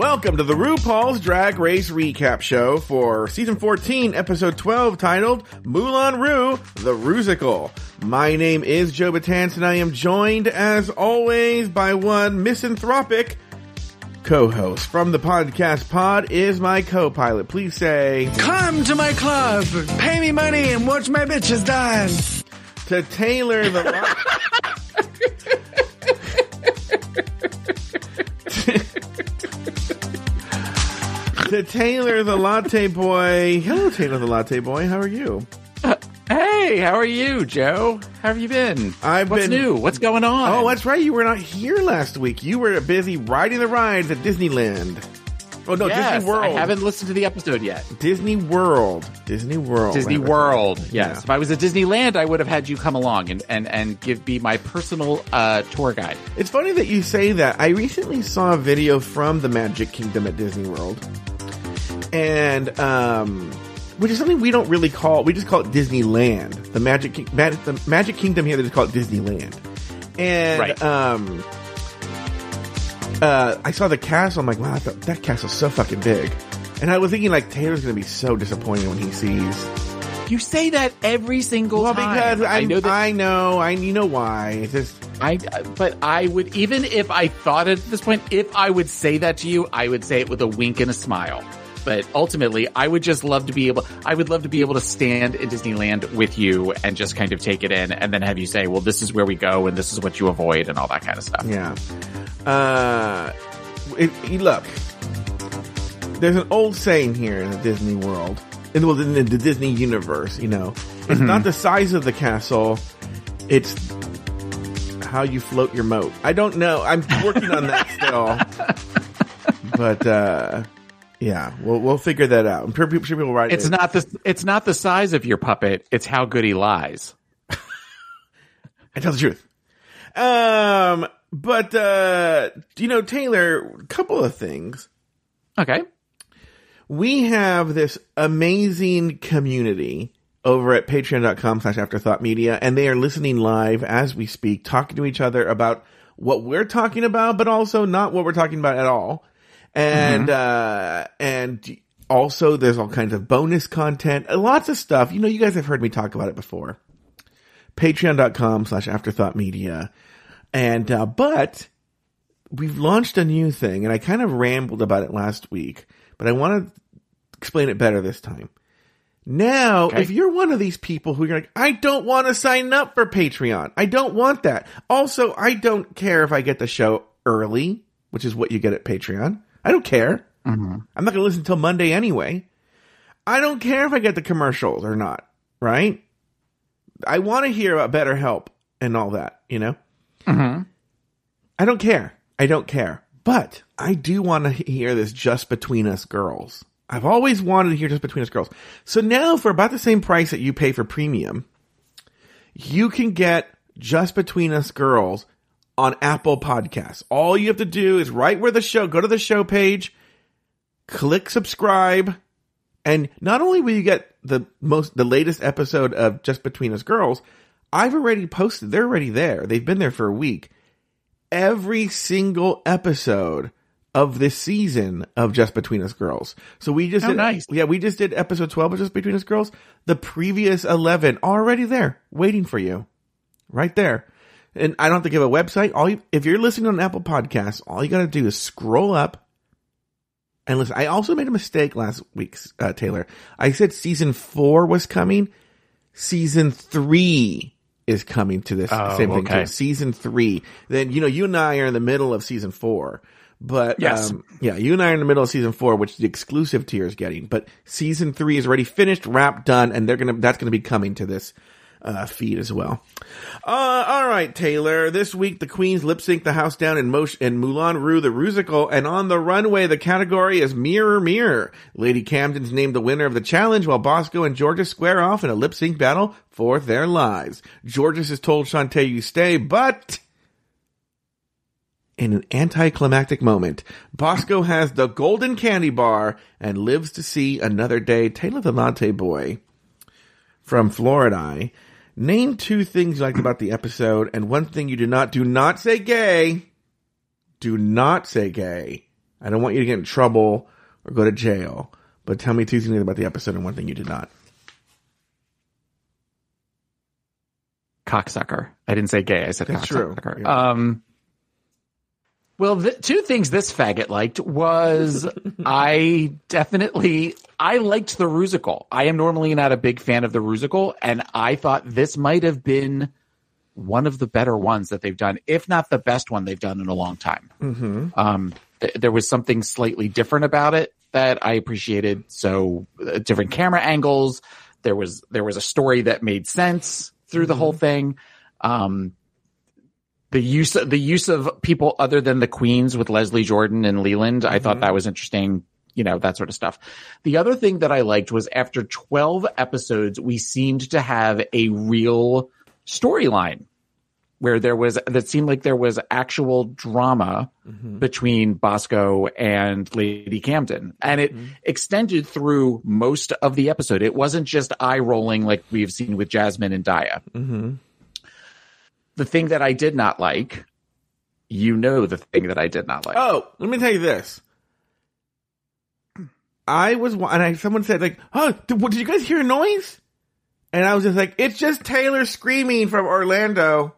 Welcome to the RuPaul's Drag Race Recap Show for Season 14, Episode 12, titled Moulin Ru, The Rusical. My name is Joe Batance, and I am joined, as always, by one misanthropic co-host from the podcast pod is my co-pilot. Please say Come to my club, pay me money, and watch my bitches dance. to Taylor the. to Taylor the Latte Boy. Hello, Taylor the Latte Boy. How are you? Uh, hey, how are you, Joe? How have you been? I've What's been- new? What's going on? Oh, that's right. You were not here last week. You were busy riding the rides at Disneyland. Oh no, yes, Disney World. I haven't listened to the episode yet. Disney World. Disney World. Disney World. Yes. Yeah. If I was at Disneyland, I would have had you come along and, and, and give be my personal uh, tour guide. It's funny that you say that. I recently saw a video from the Magic Kingdom at Disney World, and um, which is something we don't really call. We just call it Disneyland. The Magic King- the Magic Kingdom here, they just call it Disneyland. And Right. um, uh, I saw the castle. I'm like, wow, that, that castle's so fucking big. And I was thinking, like, Taylor's gonna be so disappointed when he sees. You say that every single Well, time. Well, because I, I know that. I know, I you know why. It's just I, but I would even if I thought at this point, if I would say that to you, I would say it with a wink and a smile. But ultimately, I would just love to be able. I would love to be able to stand in Disneyland with you and just kind of take it in, and then have you say, "Well, this is where we go, and this is what you avoid, and all that kind of stuff." Yeah. Uh, it, it- look, there's an old saying here in the Disney world, in, well, in the, the Disney universe, you know, it's not the size of the castle, it's how you float your moat. I don't know. I'm working on that still. but, uh, yeah, we'll, we'll figure that out. I'm sure people, sure people write It's it. not the it's not the size of your puppet; it's how good he lies. I tell the truth. Um, but, uh, you know, Taylor, a couple of things. Okay. we have this amazing community over at patreon.com slash afterthought media and they are listening live as we speak talking to each other about what we're talking about but also not what we're talking about at all. And uh and also there's all kinds of bonus content uh, lots of stuff. You know you guys have heard me talk about it before. Patreon.com slash afterthought media and uh but we've launched a new thing and I kind of rambled about it last week, but I want to explain it better this time. Now, Okay. if you're one of these people who you're like, I don't want to sign up for Patreon. I don't want that. Also, I don't care if I get the show early, which is what you get at Patreon. I don't care. I'm not going to listen until Monday anyway. I don't care if I get the commercials or not, right? I want to hear about BetterHelp and all that, you know? Mm-hmm. I don't care. I don't care. But I do want to hear this just between us girls. I've always wanted to hear just between us girls. So now for about the same price that you pay for premium, you can get just between us girls on Apple Podcasts. All you have to do is right where the show, go to the show page, click subscribe, and not only will you get the most, the latest episode of Just Between Us Girls, I've already posted, they're already there. They've been there for a week every single episode of this season of Just Between Us Girls. So we just Oh, did, nice. yeah, we just did episode 12 of Just Between Us Girls. The previous 11 already there waiting for you right there. And I don't have to give a website. All you, if you're listening on Apple Podcasts, all you got to do is scroll up and listen. I also made a mistake last week, uh, Taylor. I said season four was coming. Season three is coming to this Oh, same thing okay. too. Season three. Then you know you and I are in the middle of season four, But Yes. um, yeah, you and I are in the middle of season four, which the exclusive tier is getting. But season three is already finished, wrapped, done, and they're gonna that's gonna be coming to this uh, feed as well. Uh, all right, Taylor. This week the Queens lip sync the house down in motion in Moulin Ru, the Rusical, and on the runway the category is Mirror Mirror. Lady Camden's named the winner of the challenge, while Bosco and Jorgeous square off in a lip sync battle for their lives. Jorgeous has told Shantay you stay, but in an anticlimactic moment, Bosco has the golden candy bar and lives to see another day. Taylor the Latte Boy from Florida. Name two things you liked about the episode and one thing you did not. Do not say gay. Do not say gay. I don't want you to get in trouble or go to jail. But tell me two things about the episode and one thing you did not. cocksucker. I didn't say gay. I said That's true. Yeah. Um, well, the two things this faggot liked was I definitely I liked the Rusical. I am normally not a big fan of the Rusical, and I thought this might have been one of the better ones that they've done, if not the best one they've done in a long time. Mm-hmm. Um, th- there was something slightly different about it that I appreciated. So uh, different camera angles. There was there was a story that made sense through the whole thing. Um, the use the use of people other than the queens with Leslie Jordan and Leland, I thought mm-hmm. that was interesting. You know that sort of stuff. The other thing that I liked was after twelve episodes, we seemed to have a real storyline where there was that seemed like there was actual drama mm-hmm. between Bosco and Lady Camden. And it mm-hmm. extended through most of the episode. It wasn't just eye rolling like we've seen with Jasmine and Daya. Mm-hmm. The thing that I did not like, you know, the thing that I did not like. Oh, let me tell you this. I was, wa- and I, someone said like, "Oh, did, what, did you guys hear a noise?" And I was just like, "It's just Taylor screaming from Orlando,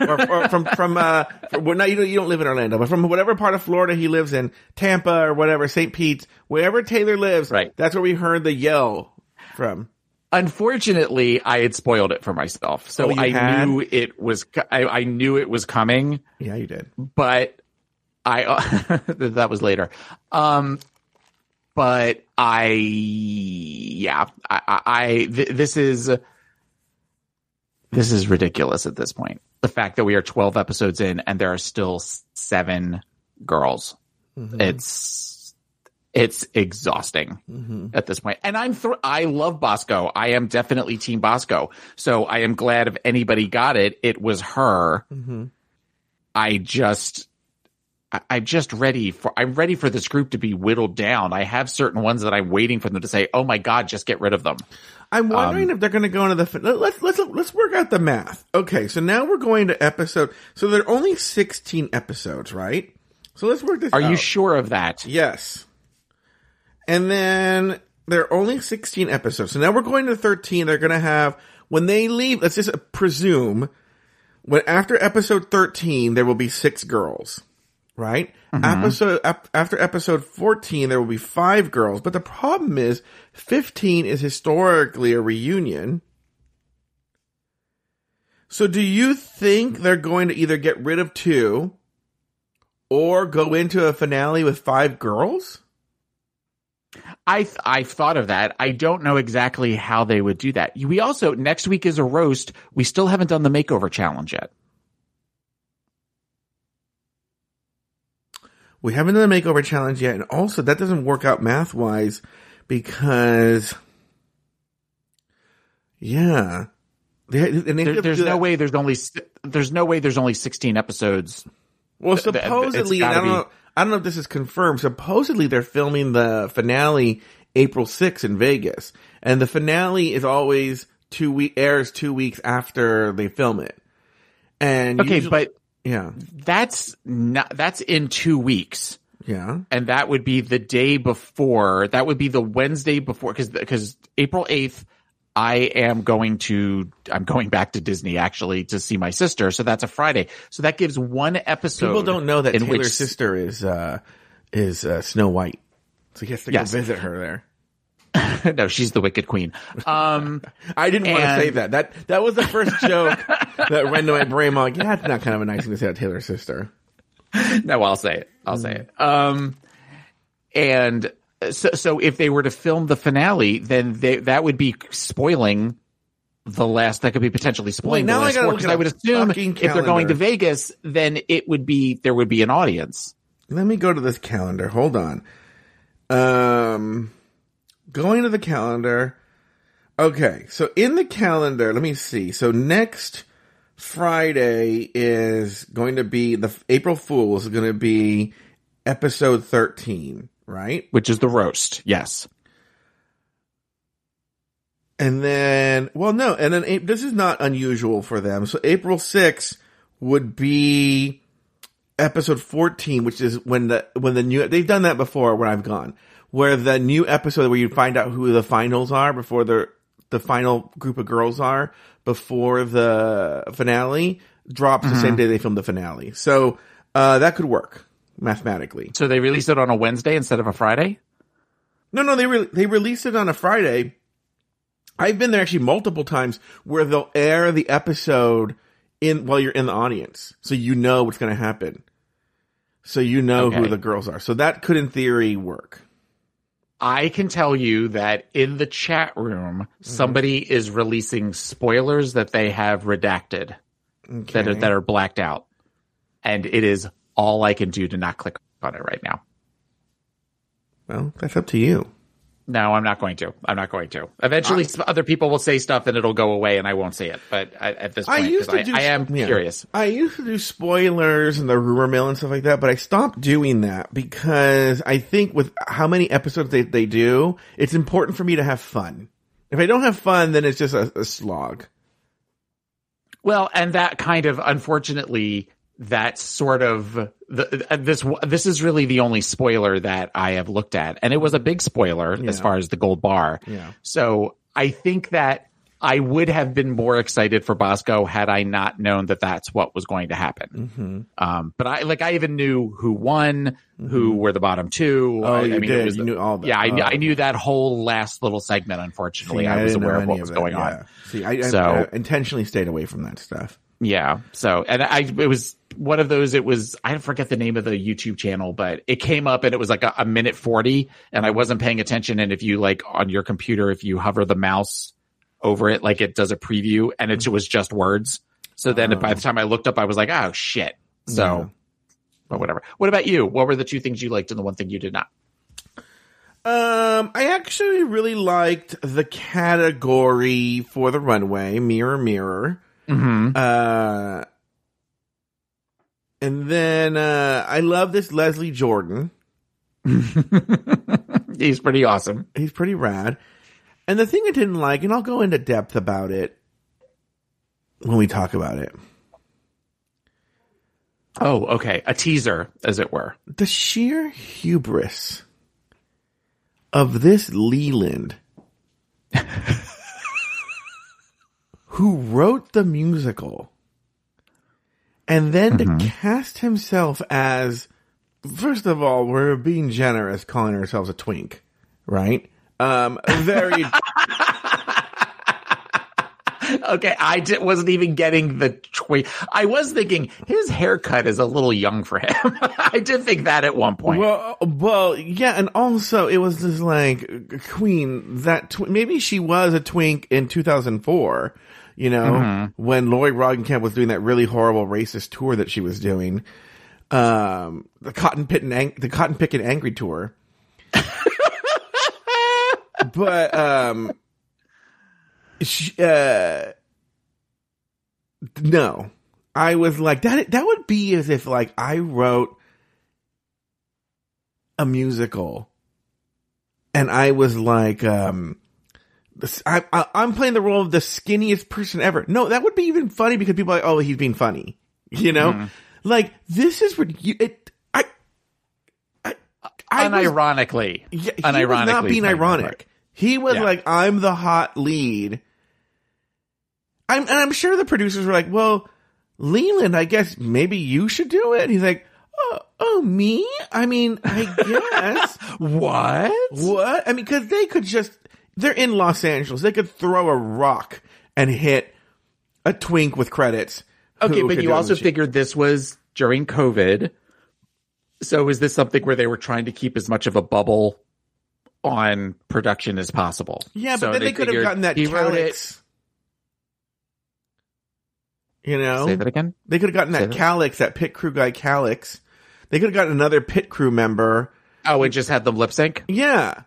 or, or from from uh, from, well, no, you don't you don't live in Orlando, but from whatever part of Florida he lives in, Tampa or whatever, St. Pete's, wherever Taylor lives, Right. That's where we heard the yell from. Unfortunately, I had spoiled it for myself. So Oh, I had? knew it was, I, I knew it was coming. Yeah, you did. but I that was later. Um, but I yeah I, I, I th- this is this is ridiculous at this point. The fact that we are twelve episodes in and there are still seven girls, it's it's exhausting at this point. And I'm thr- I love Bosco. I am definitely Team Bosco. So I am glad if anybody got it, it was her. I just I- I'm just ready for I'm ready for this group to be whittled down. I have certain ones that I'm waiting for them to say, "Oh my god, just get rid of them." I'm wondering Um, if they're going to go into the. Let's let's let's work out the math. Okay, so now we're going to episode. So there are only 16 episodes, right? So let's work this. Are you sure of that? Yes. And then there are only 16 episodes. So now we're going to 13. They're going to have when they leave. Let's just presume when after episode 13 there will be six girls. Right? Mm-hmm. Episode ep- after episode 14 there will be five girls, but the problem is 15 is historically a reunion. So do you think they're going to either get rid of two or go into a finale with five girls? I th- I've thought of that. I don't know exactly how they would do that. We also next week is a roast. We still haven't done the makeover challenge yet. We haven't done the makeover challenge yet, and also that doesn't work out math wise because, yeah, they, they There, there's no that- way there's only there's no way there's only 16 episodes. Well, th- th- it's supposedly, I don't be- know. I don't know if this is confirmed. Supposedly, they're filming the finale April 6th in Vegas, and the finale is always two week airs two weeks after they film it. And Okay, usually- but yeah, that's not that's in 2 weeks. yeah, and that would be the day before. That would be the Wednesday before, because because April eighth, I am going to I'm going back to Disney actually to see my sister. So that's a Friday. So that gives one episode. people don't know that Taylor's which- sister is uh is uh, Snow White, so he has to Yes. go visit her there. no, she's the Wicked Queen. Um, I didn't want to say that. That that was the first joke that went to my brain. I'm like, yeah, that's not kind of a nice thing to say about Taylor's sister. no, I'll say it. I'll say it. Um, and so, so if they were to film the finale, then they, that would be spoiling the last. That could be potentially spoiling Wait, now the I last gotta four. Because I would assume if they're going to Vegas, then it would be there would be an audience. Let me go to this calendar. Hold on. Um, going to the calendar. Okay, so in the calendar, let me see. So next Friday is going to be the April Fools is going to be episode thirteen, right? which is the roast. Yes. And then, well, no, and then this is not unusual for them. So April 6th would be episode 14, which is when the, when the new, they've done that before when I've gone, where the new episode where you find out who the finals are before the, the final group of girls are before the finale drops the same day they film the finale. So, uh, that could work mathematically. So they released it on a Wednesday instead of a Friday. No, no, they re- they released it on a Friday. I've been there actually multiple times where they'll air the episode in while you're in the audience, so you know what's going to happen. So you know who the girls are. So that could, in theory, work. I can tell you that in the chat room, mm-hmm. somebody is releasing spoilers that they have redacted that are, that are blacked out, and it is all I can do to not click on it right now. Well, that's up to you. No, I'm not going to. I'm not going to. Eventually, some other people will say stuff and it'll go away, and I won't see it. But I, at this point, I used to do. I, I am yeah. curious. I used to do spoilers and the rumor mill and stuff like that, but I stopped doing that because I think with how many episodes they, they do, it's important for me to have fun. If I don't have fun, then it's just a, a slog. Well, and that kind of, unfortunately, that sort of the, uh, this this is really the only spoiler that I have looked at, and it was a big spoiler as far as the gold bar. Yeah. So I think that I would have been more excited for Bosco had I not known that that's what was going to happen. Mm-hmm. Um, but I like I even knew who won, who were the bottom two. Oh, I, you I mean, did. You knew all that. Yeah, I, knew Oh, I knew that whole last little segment. Unfortunately, See, I was aware of what was that, going yeah. on. See, I, So- I intentionally stayed away from that stuff. Yeah. So, and I, it was one of those, it was, I forget the name of the YouTube channel, but it came up and it was like a, a minute 40 and I wasn't paying attention. And if you like on your computer, if you hover the mouse over it, like it does a preview and it was just words. So then by the time I looked up, I was like, oh shit. So, Yeah. but whatever. What about you? What were the two things you liked and the one thing you did not? Um, I actually really liked the category for the runway, mirror, mirror. Mm-hmm. Uh, and then uh, I love this Leslie Jordan. He's pretty awesome. He's pretty rad. And the thing I didn't like, and I'll go into depth about it when we talk about it, Oh, okay. A teaser, as it were. the sheer hubris of this Leland, who wrote the musical, and then to cast himself as, first of all, we're being generous calling ourselves a twink, right? Um, very, Okay, I di- wasn't even getting the tweet. I was thinking his haircut is a little young for him. I did think that at one point. well, well, yeah, and also it was just like Queen that tw- maybe she was a twink in 2004, you know, when Lori Roggenkamp was doing that really horrible racist tour that she was doing, um, the Cotton Pit and Ang- the Cotton Pick and Angry tour. but um, she, uh, no, I was like that. That would be as if like I wrote a musical, and I was like, um, this- I, I'm playing the role of the skinniest person ever. No, that would be even funny because people are like, oh, he's being funny, you know, mm-hmm. like this is what you. It, I, I, I was- unironically. yeah, he unironically was not being ironic. He was Yeah. like, I'm the hot lead. I'm, and I'm sure the producers were like, well, Leland, I guess maybe you should do it. And he's like, oh, oh, me? I mean, I guess. What? what? I mean, cause they could just, they're in Los Angeles. They could throw a rock and hit a twink with credits. Okay, but you also figured this was during COVID So is this something where they were trying to keep as much of a bubble on production as possible? Yeah, but So then they, could have gotten that he calyx. You know, Say that again. they could have gotten Say that that. calyx, that pit crew guy calyx. They could have gotten another pit crew member. Oh, it just had them lip sync. Yeah,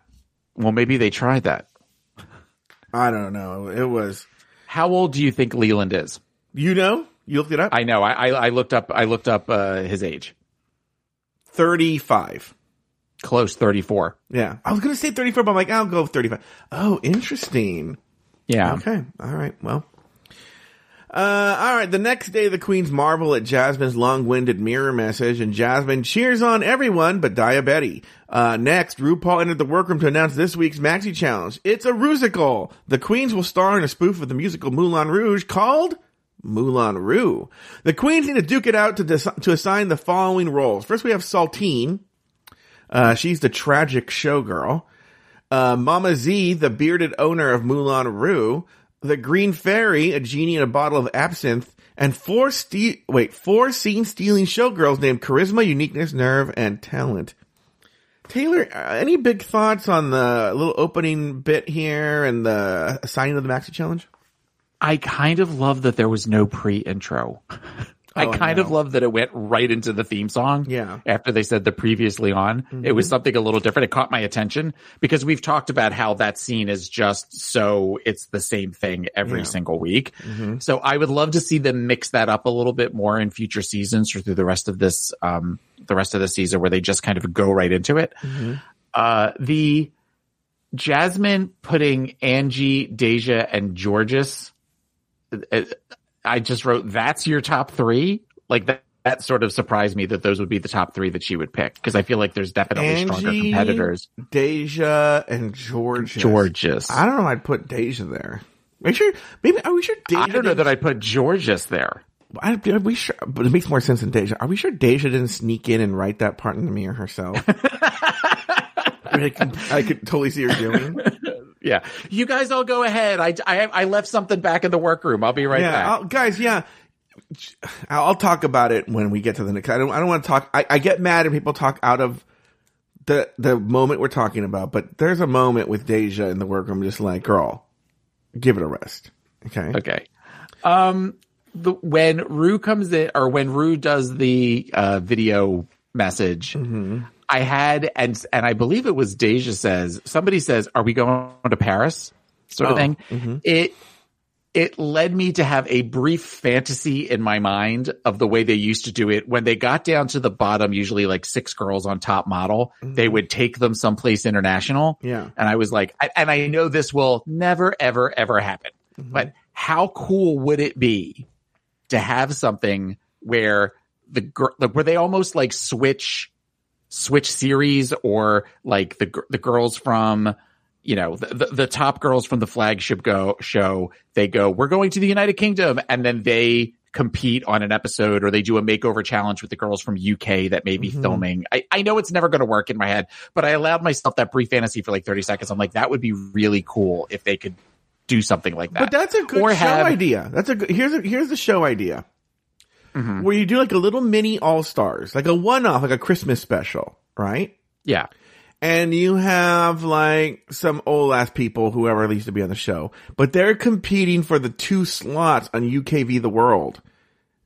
Well, maybe they tried that. I don't know. It was, How old do you think Leland is? you know, you looked it up. I know. I, I, I looked up. I looked up uh, his age. Thirty-five. Close, thirty-four. Yeah, I was gonna say thirty-four, but I'm like, I'll go thirty-five. Oh, interesting. Yeah. Okay. All right. Well. Uh, all right. The next day, the queens marvel at Jasmine's long-winded mirror message, and Jasmine cheers on everyone but Daya Betty. Uh, next, RuPaul entered the workroom to announce this week's Maxi Challenge. It's a rusical. The queens will star in a spoof of the musical Moulin Rouge called Moulin Ru. The queens need to duke it out to dec- to assign the following roles. First, we have Saltine. Uh, she's the tragic showgirl uh, Mama Z, the bearded owner of Moulin Rouge, the Green Fairy, a genie in a bottle of absinthe, and four ste- wait, four scene stealing showgirls named Charisma, Uniqueness, Nerve, and Talent. Taylor, uh, any big thoughts on the little opening bit here and the signing of the Maxi Challenge? I kind of love that there was no pre-intro. I Oh, I kind of love that it went right into the theme song. Yeah. Mm-hmm. After they said the previously on, it was something a little different. It caught my attention because we've talked about how that scene is just so it's the same thing every Yeah. Mm-hmm. single week. So I would love to see them mix that up a little bit more in future seasons or through the rest of this, um, the rest of the season where they just kind of go right into it. Mm-hmm. Uh, the Jasmine putting Angie, Deja, and Jorgeous uh, I just wrote, that's your top three. Like that, that sort of surprised me that those would be the top three that she would pick. Cause I feel like there's definitely stronger competitors. Deja and George. Jorgeous. I don't know. I'd put Deja there. Are you sure? Maybe are we sure Deja? I don't know that I put Jorgeous there. I, are we sure? But it makes more sense than Deja. Are we sure Deja didn't sneak in and write that part in the mirror herself? I, mean, I, can, I could totally see her doing. Yeah. You guys all go ahead. I, I, I left something back in the workroom. I'll be right yeah, back. I'll, guys. Yeah, I'll, talk about it when we get to the next. I don't. I don't want to talk. I, I get mad when people talk out of the the moment we're talking about. But there's a moment with Deja in the workroom, just like, girl, give it a rest. Okay. Okay. Um, the, when Ru comes in, or when Ru does the uh, video message, I had, and and I believe it was Deja says, somebody says, "Are we going to Paris?" Sort of Oh, thing. Mm-hmm. It it led me to have a brief fantasy in my mind of the way they used to do it when they got down to the bottom, usually like six girls on top model, mm-hmm. they would take them someplace international. Yeah. And I was like, I- and I know this will never, ever, ever happen, mm-hmm. but how cool would it be to have something where the girl, where they almost like switch, switch series or like the, the girls from, you know, the, the, the top girls from the flagship go show, they go, we're going to the United Kingdom. And then they compete on an episode or they do a makeover challenge with the girls from UK that may be mm-hmm. filming. I, I know it's never going to work in my head, but I allowed myself that brief fantasy for like 30 seconds. I'm like, that would be really cool if they could do something like that. But that's a good Or show have- idea. That's a good. Here's a here's the show idea. Mm-hmm. Where you do like a little mini All Stars, like a one off, like a Christmas special, right? Yeah. and you have like some old ass people, whoever used to be on the show, but they're competing for the two slots on UKV the World,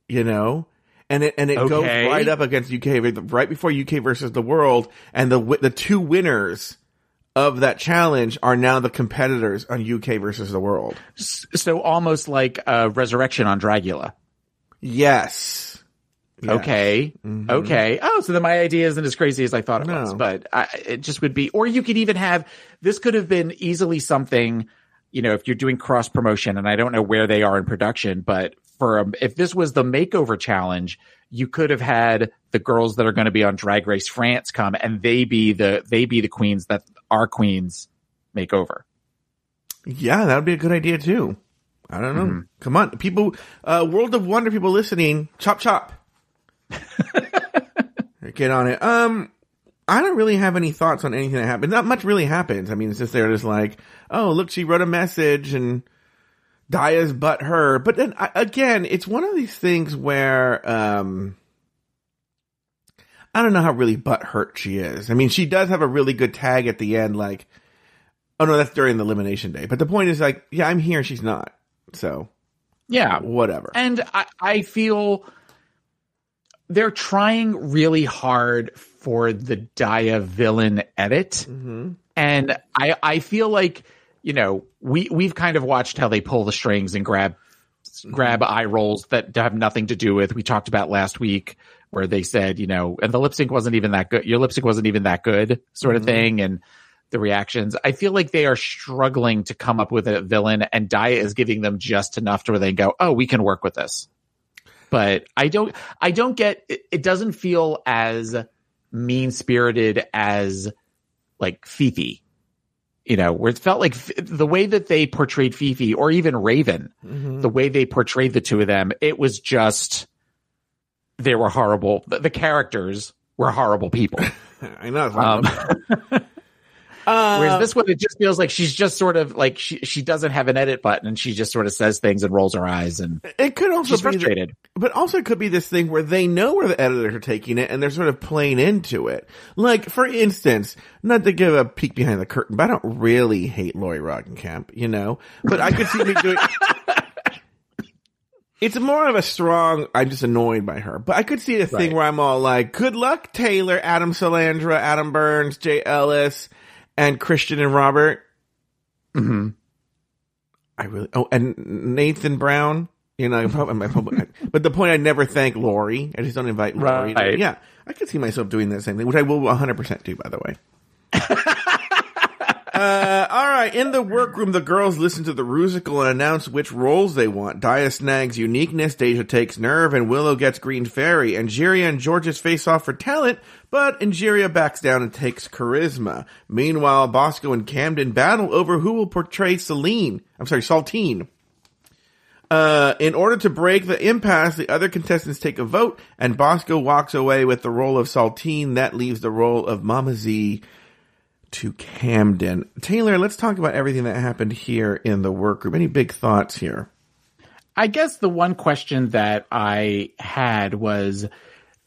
you know, and it and it goes right up against UK right before UK versus the World, and the the two winners of that challenge are now the competitors on UK versus the World. So almost like a Resurrection on Dragula. Yes. Yes. Okay. Okay. Oh, so then my idea isn't as crazy as I thought it No. was, but I, it just would be, or you could even have, this could have been easily something, you know, if you're doing cross promotion and I don't know where they are in production, but for, um, if this was the makeover challenge, you could have had the girls that are going to be on Drag Race France come and they be the, they be the queens that our queens make over. Yeah, that would be a good idea too. I don't know. Mm-hmm. Come on, people, uh, World of Wonder people listening, chop chop. Get on it. Um, I don't really have any thoughts on anything that happened. Not much really happens. I mean, it's just they're just like, oh, look, she wrote a message and Daya's but her. But then again, it's one of these things where, um, I don't know how really butt hurt she is. I mean, she does have a really good tag at the end, like, oh no, that's during the elimination day. But the point is, like, yeah, I'm here, she's not. So, Yeah. whatever. And I, I feel they're trying really hard for the Daya villain edit. hmm And I, I feel like, you know, we, we've kind of watched how they pull the strings and grab, grab eye rolls that have nothing to do with, we talked about last week where they said, you know, and the lip sync wasn't even that good. Your lip sync wasn't even that good sort of Mhm. thing. And the reactions, I feel like they are struggling to come up with a villain and Daya is giving them just enough to where they go, Oh, we can work with this. But I don't, I don't get, it, it doesn't feel as mean spirited as like Phi Phi, you know, where it felt like f- the way that they portrayed Phi Phi or even Raven, hmm the way they portrayed the two of them, it was just, they were horrible. The, the characters were horrible people. I know. Um, uh, whereas this one, it just feels like she's just sort of like she, she doesn't have an edit button and she just sort of says things and rolls her eyes and it could also be, frustrated. but also it could be this thing where they know where the editors are taking it and they're sort of playing into it. Like, for instance, not to give a peek behind the curtain, but I don't really hate Lori Roggenkamp, you know, but I could see me doing. It's more of a strong, I'm just annoyed by her, but I could see a thing Right. where I'm all like, good luck, Taylor, Adam Salandra, Adam Burns, Jay Ellis, and Christian and Robert. hmm I really, oh, and Nathan Brown. You know, I probably, I probably, but the point I never thank Lori. I just don't invite Lori. Right. yeah, I could see myself doing that same thing, which I will 100% do, by the way. uh, all right. In the workroom, the girls listen to the Rusical and announce which roles they want. Daya snags uniqueness, Deja takes nerve, and Willow gets green fairy. Angeria and Jorgeous face off for talent, but Angeria backs down and takes charisma. Meanwhile, Bosco and Camden battle over who will portray Celine. I'm sorry, Saltine. Uh, in order to break the impasse, the other contestants take a vote, and Bosco walks away with the role of Saltine. That leaves the role of Mama Z to Camden. Taylor, let's talk about everything that happened here in the workroom. Any big thoughts here? I guess the one question that I had was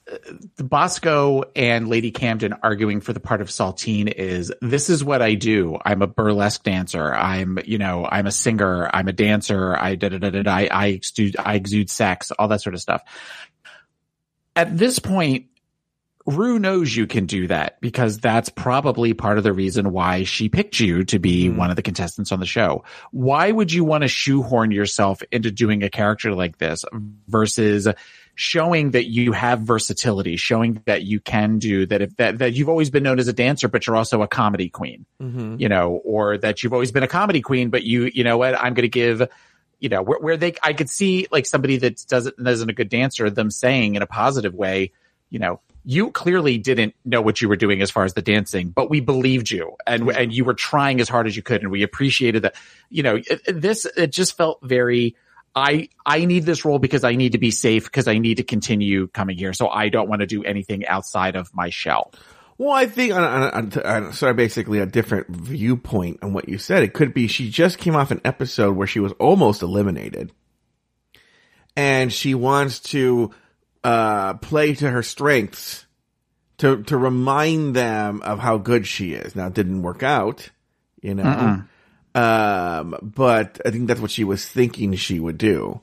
uh, Bosco and Lady Camden arguing for the part of Saltine is this is what I do. I'm a burlesque dancer. I'm, you know, I'm a singer. I'm a dancer. I da da da da. I, I exude, I exude sex, all that sort of stuff. At this point, Ru knows you can do that because that's probably part of the reason why she picked you to be Mhm. one of the contestants on the show. Why would you want to shoehorn yourself into doing a character like this versus showing that you have versatility, showing that you can do that if that, that you've always been known as a dancer, but you're also a comedy queen, Mm-hmm. you know, or that you've always been a comedy queen, but you, you know what, I'm going to give, you know, where, where they, I could see like somebody that doesn't, isn't a good dancer, them saying in a positive way, you know, you clearly didn't know what you were doing as far as the dancing, but we believed you and, and you were trying as hard as you could. And we appreciated that, you know, it, this, it just felt very, I, I need this role because I need to be safe because I need to continue coming here. So I don't want to do anything outside of my shell. Well, I think on, on, on, on sorry, basically a different viewpoint on what you said. It could be she just came off an episode where she was almost eliminated, and she wants to uh, play to her strengths to to remind them of how good she is. Now, it didn't work out, you know, Mm-mm. um, but I think that's what she was thinking she would do.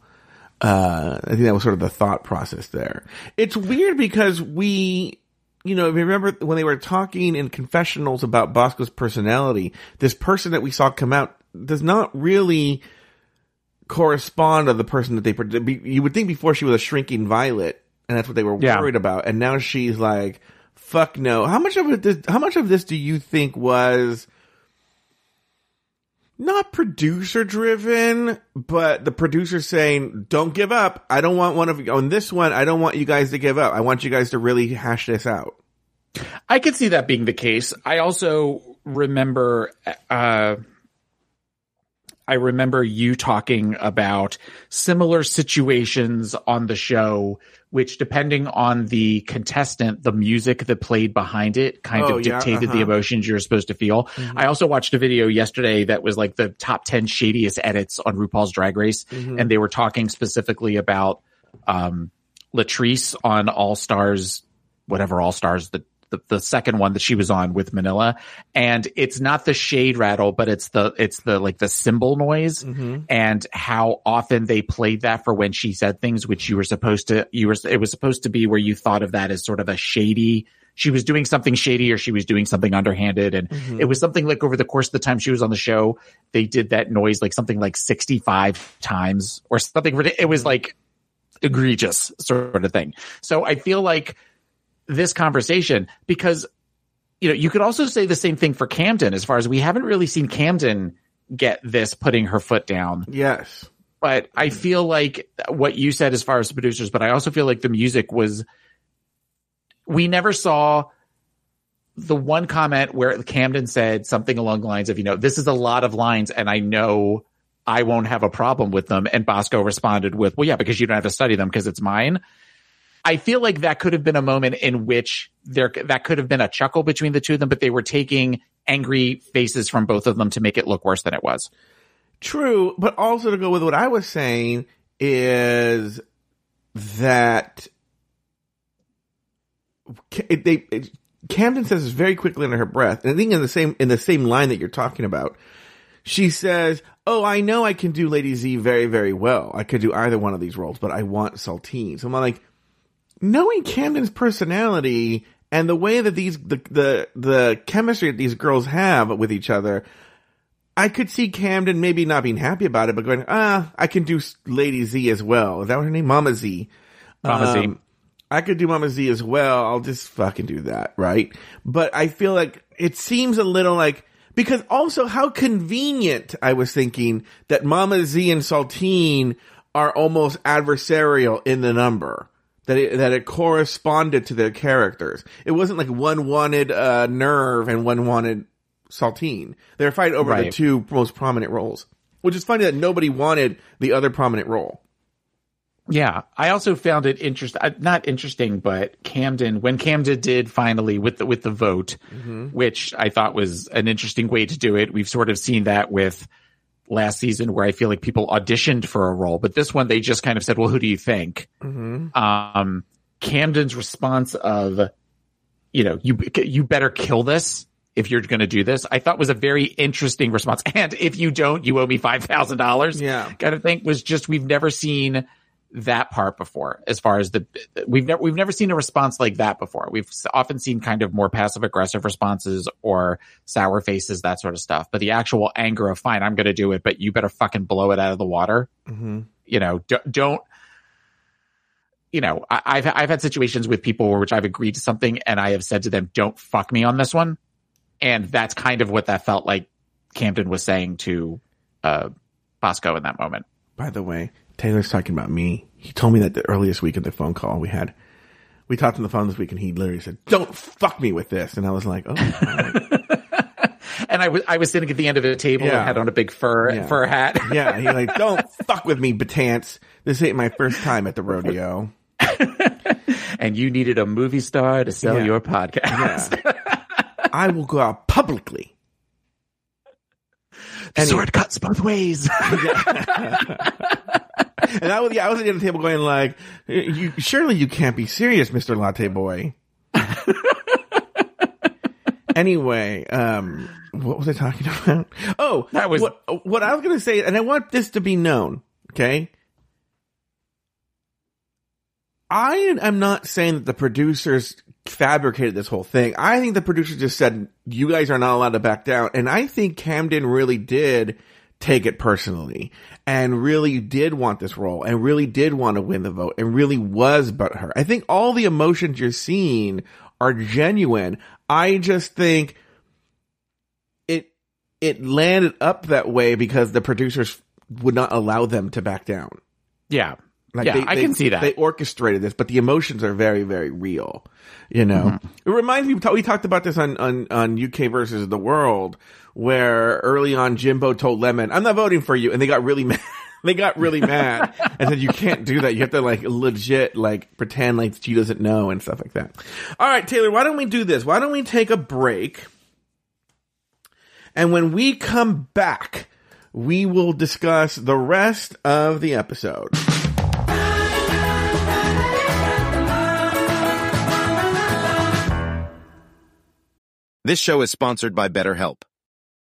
Uh, I think that was sort of the thought process there. It's weird because we, you know, remember when they were talking in confessionals about Bosco's personality, this person that we saw come out does not really correspond to the person that they, you would think before she was a shrinking violet and that's what they were Yeah. worried about. And now she's like, fuck no. How much of it, does, how much of this do you think was, not producer driven, but the producer saying, don't give up. I don't want one of you on this one. I don't want you guys to give up. I want you guys to really hash this out. I could see that being the case. I also remember, uh, I remember you talking about similar situations on the show, which depending on the contestant, the music that played behind it kind Oh, of dictated the uh-huh. Mm-hmm. emotions you're supposed to feel. I also watched a video yesterday that was like the top 10 shadiest edits on RuPaul's Drag Race. Mhm. And they were talking specifically about, um, Latrice on All Stars whatever All Stars the, the the second one that she was on with Manila, and it's not the shade rattle, but it's the it's the like the cymbal noise, mm-hmm. and how often they played that for when she said things, which you were supposed to you were it was supposed to be where you thought of that as sort of a shady. She was doing something shady or she was doing something underhanded. And mm-hmm. it was something like over the course of the time she was on the show, they did that noise like something like 65 times or something. It was mm-hmm. like egregious sort of thing. So I feel like this conversation, because, you know, you could also say the same thing for Camden as far as we haven't really seen Camden get this putting her foot down Yes. but I feel like what you said as far as the producers, but I also feel like the music was, we never saw the one comment where Camden said something along the lines of, you know, this is a lot of lines and I know I won't have a problem with them. And Bosco responded with, well, yeah, because you don't have to study them because it's mine. I feel like that could have been a moment in which there, that could have been a chuckle between the two of them, but they were taking angry faces from both of them to make it look worse than it was. True, but also to go with what I was saying is that they it, Camden says this very quickly under her breath, and I think in the same in the same line that you're talking about, she says, "Oh, I know I can do Lady Z very very well. I could do either one of these roles, but I want Saltine." So I'm like, knowing Camden's personality and the way that these the the the chemistry that these girls have with each other, I could see Camden maybe not being happy about it, but going, ah, I can do Lady Z as well. Is that what her name? Mama Z. Mama Z. Um, I could do Mama Z as well. I'll just fucking do that, right? But I feel like it seems a little like because also how convenient I was thinking that Mama Z and Saltine are almost adversarial in the number. That it, that it corresponded to their characters. It wasn't like one wanted uh, Nerve and one wanted Saltine. They were fighting over the two most prominent roles, which is funny that nobody wanted the other prominent role. Yeah, I also found it interesting. Not interesting, but Camden when Camden did finally with the with the vote, which I thought was an interesting way to do it. We've sort of seen that with last season, where I feel like people auditioned for a role, but this one they just kind of said, "Well, who do you think?" Um, Camden's response of, you know, you you better kill this if you're going to do this. I thought was a very interesting response. And if you don't, you owe me five thousand dollars. Yeah. kind of thing was just we've never seen that part before. As far as the we've never we've never seen a response like that before. We've often seen kind of more passive aggressive responses or sour faces, that sort of stuff. But the actual anger of fine, I'm going to do it, but you better fucking blow it out of the water. You know, d- don't you know, I, I've I've had situations with people where which I've agreed to something and I have said to them, "Don't fuck me on this one," and that's kind of what that felt like. Camden was saying to uh, Bosco in that moment. By the way, Taylor's talking about me. He told me that the earliest week of the phone call we had. We talked on the phone this week, and he literally said, "Don't fuck me with this," and I was like, "Oh. And I was I was sitting at the end of the table Yeah. and had on a big fur Yeah. fur hat. yeah." He's like, "Don't fuck with me, Batance. This ain't my first time at the rodeo." and you needed a movie star to sell Yeah. your podcast. I will go out publicly. The sword cuts both ways. And I was, yeah, I was at the end the table going like, "You surely you can't be serious, Mister Latte Boy." anyway, um, what was I talking about? Oh, That was- what, what I was going to say, and I want this to be known. Okay, I am not saying that the producers fabricated this whole thing. I think the producers just said, you guys are not allowed to back down. And I think Camden really did take it personally and really did want this role and really did want to win the vote and really was but her. I think all the emotions you're seeing are genuine. I just think it, it landed up that way because the producers would not allow them to back down. yeah. Like yeah, they, I they- can see that. They orchestrated this, but the emotions are very, very real. You know, Mm-hmm. it reminds me. We talked- about this on, on on UK versus the World, where early on Jimbo told Lemon, "I'm not voting for you," and they got really mad. they got really mad and said, "You can't do that. You have to like legit like pretend like she doesn't know and stuff like that." All right, Taylor, why don't we do this? Why don't we take a break? And when we come back, we will discuss the rest of the episode. This show is sponsored by BetterHelp.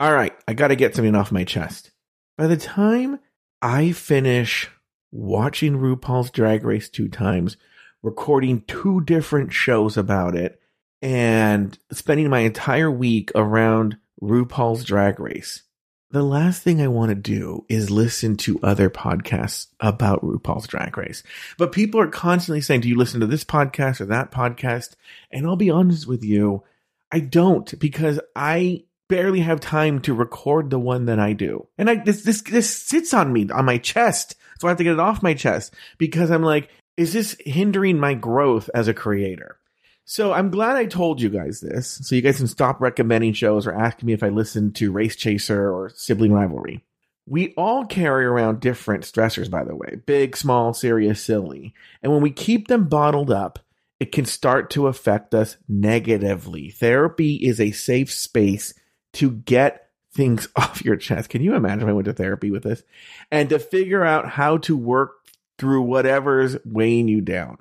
All right, I got to get something off my chest. By the time I finish watching RuPaul's Drag Race two times, recording two different shows about it, and spending my entire week around RuPaul's Drag Race, the last thing I want to do is listen to other podcasts about RuPaul's Drag Race. But people are constantly saying, Do you listen to this podcast or that podcast? And I'll be honest with you, I don't because I barely have time to record the one that I do. And I this this this sits on me on my chest. So I have to get it off my chest because I'm like, is this hindering my growth as a creator? So I'm glad I told you guys this, so you guys can stop recommending shows or asking me if I listen to Race Chaser or Sibling Rivalry. We all carry around different stressors, by the way big, small, serious, silly. And when we keep them bottled up, it can start to affect us negatively. Therapy is a safe space to get things off your chest. Can you imagine if I went to therapy with this? And to figure out how to work through whatever's weighing you down.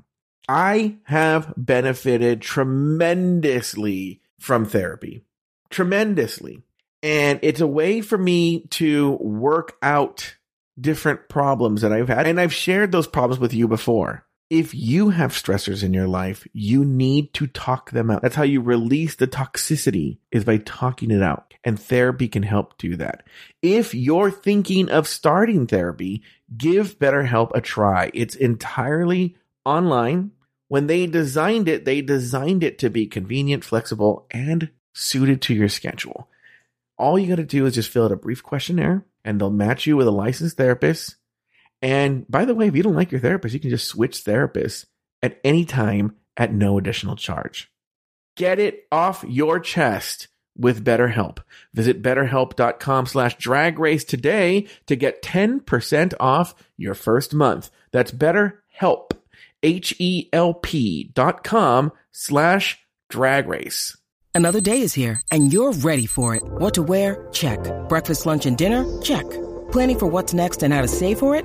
I have benefited tremendously from therapy. Tremendously. And it's a way for me to work out different problems that I've had. And I've shared those problems with you before. If you have stressors in your life, you need to talk them out. That's how you release the toxicity is by talking it out. And therapy can help do that. If you're thinking of starting therapy, give BetterHelp a try. It's entirely online. When they designed it, they designed it to be convenient, flexible, and suited to your schedule. All you got to do is just fill out a brief questionnaire and they'll match you with a licensed therapist. And by the way, if you don't like your therapist, you can just switch therapists at any time at no additional charge. Get it off your chest with BetterHelp. Visit betterhelp.com slash drag race today to get 10% off your first month. That's BetterHelp. H-E-L-P dot com slash drag race. Another day is here and you're ready for it. What to wear? Check. Breakfast, lunch, and dinner? Check. Planning for what's next and how to save for it?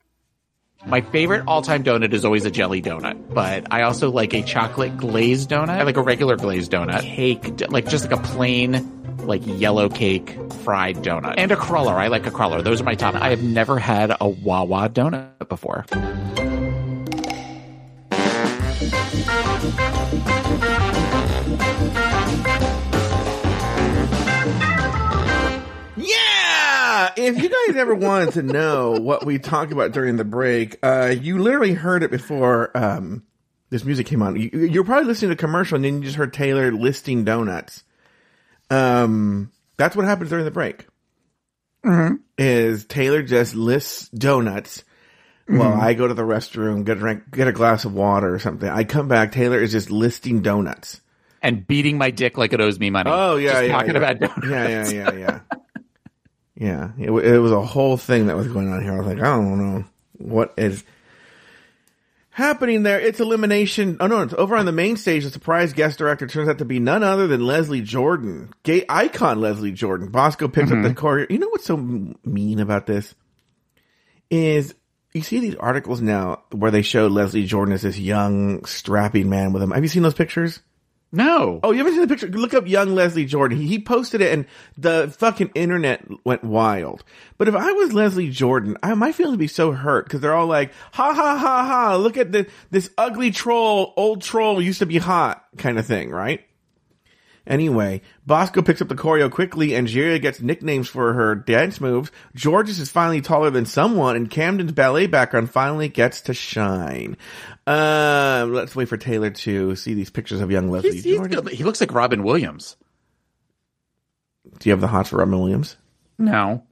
My favorite all-time donut is always a jelly donut, but I also like a chocolate glazed donut. I like a regular glazed donut. Cake, like just like a plain like yellow cake fried donut and a cruller. I like a cruller. Those are my top. I have never had a Wawa donut before. If you guys ever wanted to know what we talked about during the break, uh, you literally heard it before um, this music came on. You, you're probably listening to a commercial and then you just heard Taylor listing donuts. Um, that's what happens during the break. Is Taylor just lists donuts while I go to the restroom, get a drink, get a glass of water or something. I come back, Taylor is just listing donuts. And beating my dick like it owes me money. Oh yeah, Just yeah, talking yeah. about donuts. Yeah, yeah, yeah, yeah. Yeah, it, it was a whole thing that was going on here. I was like, I don't know what is happening there. It's elimination. Oh no, it's over on the main stage. The surprise guest director turns out to be none other than Leslie Jordan, gay icon Leslie Jordan. Bosco picks up the mm-hmm. choreo. You know what's so mean about this is. You see these articles now where they show Leslie Jordan as this young, strapping man with him. Have you seen those pictures? No. Oh, you haven't seen the picture? Look up young Leslie Jordan. He, posted it and the fucking internet went wild. But if I was Leslie Jordan, I, my feelings would be so hurt because they're all like, ha ha ha ha, look at the, this ugly troll, old troll used to be hot kind of thing, right? Anyway, Bosco picks up the choreo quickly and Julia gets nicknames for her dance moves. Jorgeous is finally taller than someone and Camden's ballet background finally gets to shine. Um, let's wait for Taylor to see these pictures of young Leslie He's- he's Jordan. He looks like Robin Williams. Do you have the hots for Robin Williams? No.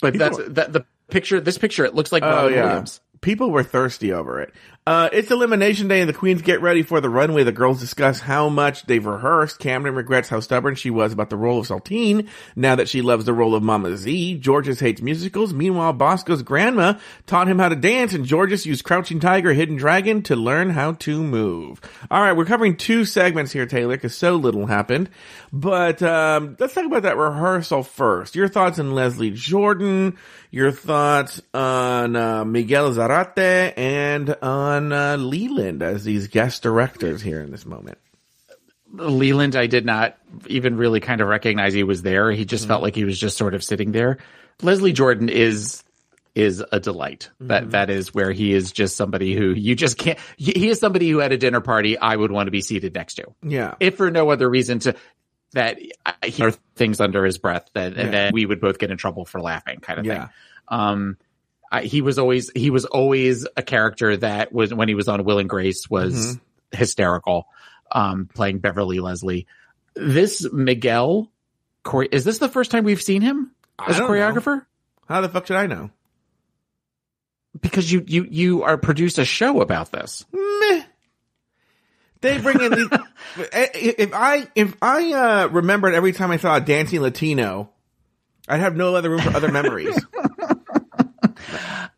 But that's that the picture. This picture, it looks like Oh Robin yeah. Williams. people were thirsty over it. Uh, it's elimination day and the queens get ready for the runway. The girls discuss how much they've rehearsed. Camden regrets how stubborn she was about the role of Saltine now that she loves the role of Mama Z. Jorgeous hates musicals. Meanwhile, Bosco's grandma taught him how to dance and Jorgeous used Crouching Tiger, Hidden Dragon to learn how to move. All right, we're covering two segments here, Taylor, because so little happened. But um, let's talk about that rehearsal first. Your thoughts on Leslie Jordan, your thoughts on uh, Miguel Zarate, and on uh, Leland as these guest directors here in this moment. Leland, I did not even really kind of recognize he was there. He just mm-hmm. felt like he was just sort of sitting there. Leslie Jordan is is a delight. Mm-hmm. That that is where he is just somebody who you just can't. He is somebody who at a dinner party I would want to be seated next to. Yeah, if for no other reason to that he hear things under his breath that yeah. and then we would both get in trouble for laughing, kind of yeah. thing. Um, I, he was always he was always a character that was when he was on Will and Grace was mm-hmm. hysterical. Um, playing Beverly Leslie. This Miguel, Corey, is this the first time we've seen him as a choreographer? Know. How the fuck should I know? Because you you you are produce a show about this. Meh. They bring in the eh, if I if I uh, remembered every time I saw a dancing Latino, I'd have no other room for other memories.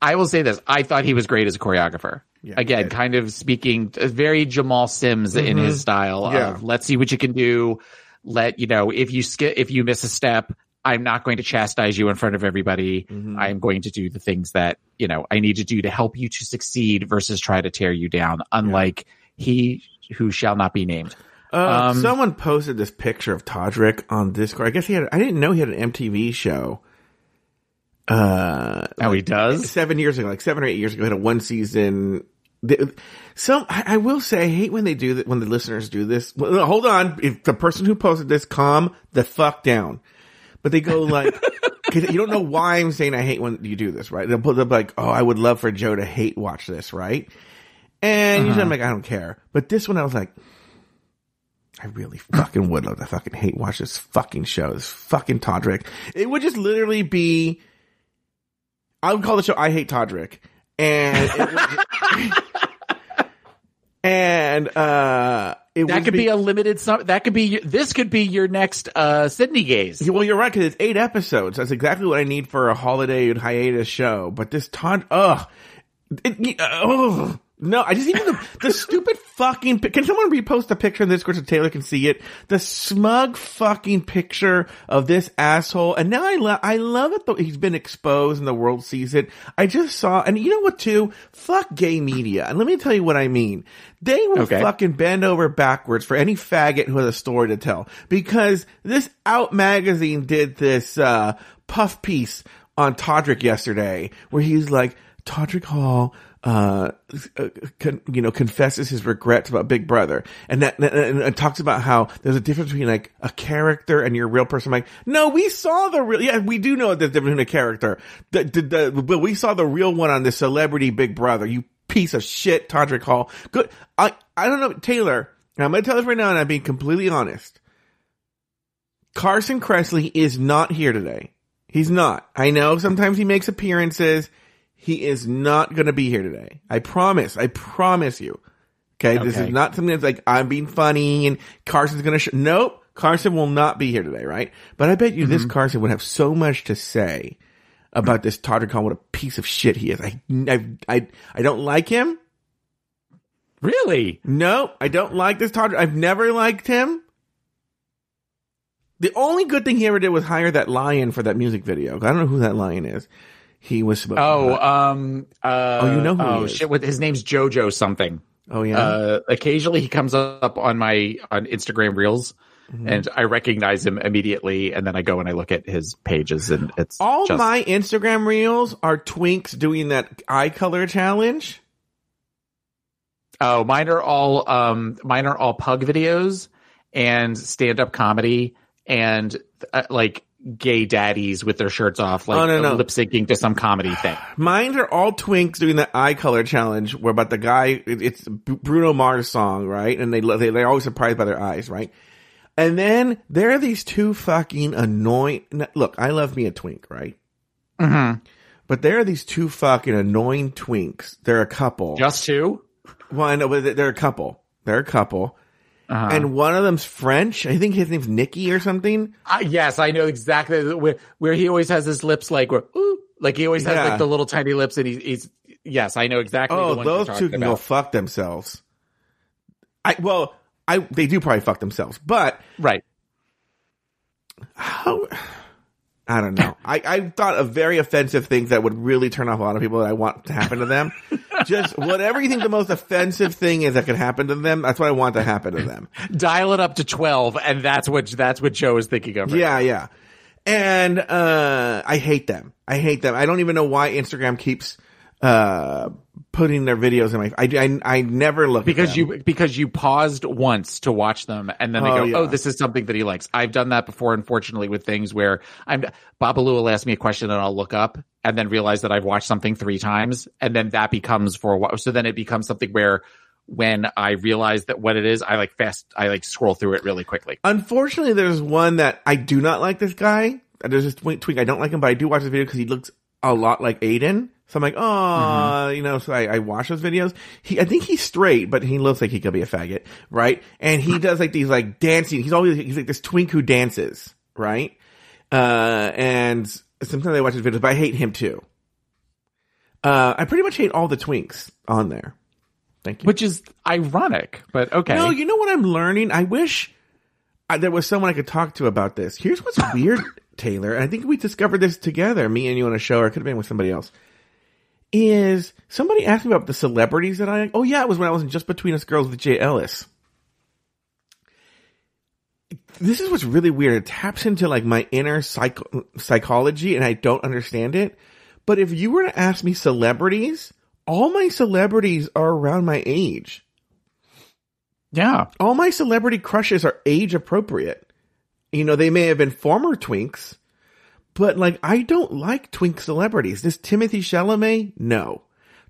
I will say this: I thought he was great as a choreographer. Yeah, Again, kind of speaking very Jamal Sims mm-hmm. in his style yeah. of let's see what you can do. Let you know if you skip if you miss a step, I'm not going to chastise you in front of everybody. Mm-hmm. I'm going to do the things that, you know, I need to do to help you to succeed versus try to tear you down, unlike yeah. he who shall not be named. Uh, um, someone posted this picture of Todrick on Discord. I guess he had, I didn't know he had an MTV show. Uh, oh, he does? Seven years ago, like seven or eight years ago, had a one season. So I will say, I hate when they do that, when the listeners do this. Well, hold on. If the person who posted this, calm the fuck down. But they go like, cause you don't know why I'm saying I hate when you do this, right? They'll put up like, oh, I would love for Joe to hate watch this, right? And uh-huh. usually I'm like, I don't care. But this one I was like, I really fucking would love to fucking hate watch this fucking show, this fucking Todrick. It would just literally be, I would call the show I Hate Todrick. And would, and, uh, it would that could be, be, a limited. Some that could be. This could be your next uh Sydney gaze. Well, you're right because it's eight episodes. That's exactly what I need for a holiday hiatus show. But this Todd, ugh, it, uh, ugh. No, I just even the, the stupid fucking. Can someone repost a picture in this so Taylor can see it? The smug fucking picture of this asshole. And now I love. I love it. Though he's been exposed and the world sees it. I just saw, and you know what? Too fuck gay media. And let me tell you what I mean. They will okay. fucking bend over backwards for any faggot who has a story to tell because this Out magazine did this uh, puff piece on Todrick yesterday where he's like Todrick Hall uh, con, you know, confesses his regrets about Big Brother, and that and, and, talks about how there's a difference between like a character and your real person. I'm like, no, we saw the real. Yeah, we do know there's difference between a character. The, the, the, but we saw the real one on the celebrity Big Brother. You piece of shit, Todrick Hall. Good. I I don't know, Taylor. I'm gonna tell this right now, and I'm being completely honest. Carson Kressley is not here today. He's not. I know sometimes he makes appearances. He is not going to be here today. I promise. I promise you. Okay? okay. This is not something that's like, I'm being funny and Carson's going to, sh-. nope. Carson will not be here today, right? But I bet you mm-hmm. this Carson would have so much to say about this Todd Khan. What a piece of shit he is. I, I, I, I don't like him. Really? No, I don't like this Todd. I've never liked him. The only good thing he ever did was hire that lion for that music video. I don't know who that lion is he was supposed oh, um, uh, oh, you know who oh, shit, with his name's Jojo something. Oh yeah. Uh, occasionally he comes up on my on Instagram Reels, mm-hmm. and I recognize him immediately, and then I go and I look at his pages, and it's all just... my Instagram Reels are twinks doing that eye color challenge. Oh, mine are all um, mine are all pug videos and stand up comedy and uh, like gay daddies with their shirts off, like oh, no, no. lip syncing to some comedy thing. Mine are all twinks doing the eye color challenge, where about the guy, it's Bruno Mars song, right? And they they they're always surprised by their eyes, right? And then there are these two fucking annoying. Look, I love me a twink, right? Mm-hmm. but there are these two fucking annoying twinks. They're a couple. Just two? well, I know, but they're a couple. They're a couple. Uh-huh. And one of them's French. I think his name's Nicky or something. Uh, yes, I know exactly where, where he always has his lips like where, ooh, like he always has Yeah. like the little tiny lips and he's, he's yes, I know exactly. Oh, the those two can go fuck themselves. I well, I they do probably fuck themselves, but right. how? I don't know. I, I thought of very offensive things that would really turn off a lot of people that I want to happen to them. Just whatever you think the most offensive thing is that could happen to them, that's what I want to happen to them. Dial it up to twelve, and that's what that's what Joe is thinking of. right Yeah, yeah. And uh I hate them. I hate them. I don't even know why Instagram keeps uh putting their videos in my I I, I never look at because them. you because you paused once to watch them and then they Oh, go yeah. oh this is something that he likes i've done that before unfortunately with things where i'm babalu will ask me a question and i'll look up and then realize that i've watched something three times and then that becomes for a while so then it becomes something where when i realize that what it is i like fast i like scroll through it really quickly Unfortunately, there's one that I do not like this guy. There's this twink I don't like him, but I do watch his video because he looks a lot like Aiden. So I'm like, oh, Mm-hmm. you know, so I, I watch those videos. He, I think he's straight, but he looks like he could be a faggot, right? And he does like these like dancing. He's always, he's like this twink who dances, right? Uh, and sometimes I watch his videos, but I hate him too. Uh, I pretty much hate all the twinks on there. Thank you. which is ironic but okay No, you know what I'm learning? I wish I, there was someone I could talk to about this. Here's what's weird, Taylor, I think we discovered this together, me and you on a show, or it could have been with somebody else. Is somebody asked me about the celebrities that I? Oh yeah, it was when I was in Just Between Us Girls with Jay Ellis. This is what's really weird. It taps into like my inner psycho- psychology, and I don't understand it. But if you were to ask me celebrities, all my celebrities are around my age yeah all my celebrity crushes are age appropriate. You know, they may have been former twinks, but like I don't like twink celebrities. This Timothée Chalamet, no.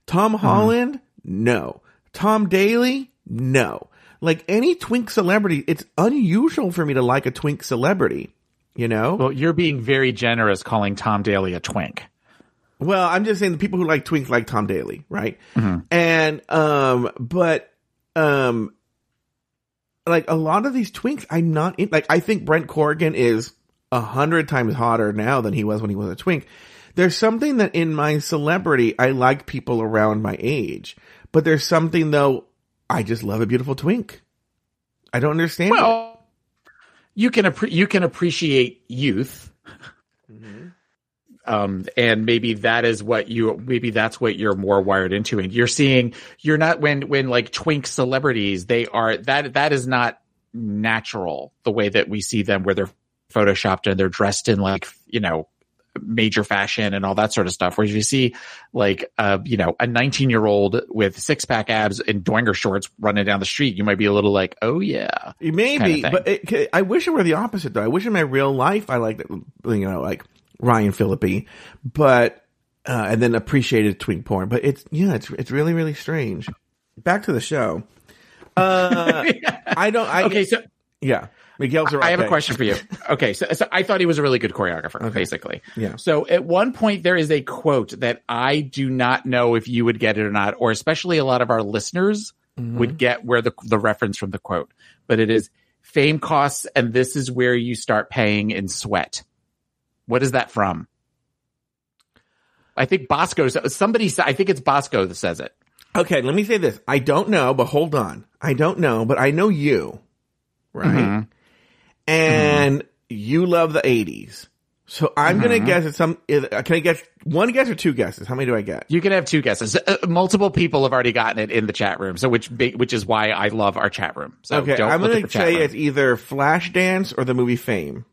Tom Holland, no. Tom Daley, no. Like any twink celebrity, it's unusual for me to like a twink celebrity. You know? well you're being very generous calling tom daley a twink Well, I'm just saying the people who like twinks like Tom Daley, right? And um, but um, like a lot of these twinks, I'm not in. Like I think Brent Corrigan is a hundred times hotter now than he was when he was a twink. There's something that in my celebrity, I like people around my age, but there's something though. I just love a beautiful twink. I don't understand. it. well you can appre- you can appreciate youth um and maybe that is what you maybe that's what you're more wired into and you're seeing you're not when when like twink celebrities they are that that is not natural the way that we see them where they're photoshopped and they're dressed in like you know major fashion and all that sort of stuff whereas if you see like uh you know a 19 year old with six pack abs and doinger shorts running down the street you might be a little like oh yeah Maybe, but it, I wish it were the opposite though. I wish in my real life I liked, you know, like Ryan Phillippe, but, uh, and then appreciated twink porn. But it's, yeah, it's, it's really, really strange. Back to the show. Uh, I don't, I, okay so yeah. Miguel's I have a question for you. Okay, so, so I thought he was a really good choreographer, basically. Yeah. So at one point there is a quote that I do not know if you would get it or not, or especially a lot of our listeners Mm-hmm. would get where the the reference from the quote. But it is fame costs, and this is where you start paying in sweat. What is that from? I think Bosco. Somebody. I think it's Bosco that says it. Okay, let me say this. I don't know, but hold on. I don't know, but I know you, right? Mhm. Mm-hmm. And you love the 80s. So I'm going to mm-hmm. guess it's some, uh, can I guess one guess or two guesses? How many do I get? You can have two guesses. Uh, uh multiple people have already gotten it in the chat room, so which which is why I love our chat room. So okay, don't I'm gonna say room. it's either Flashdance or the movie Fame.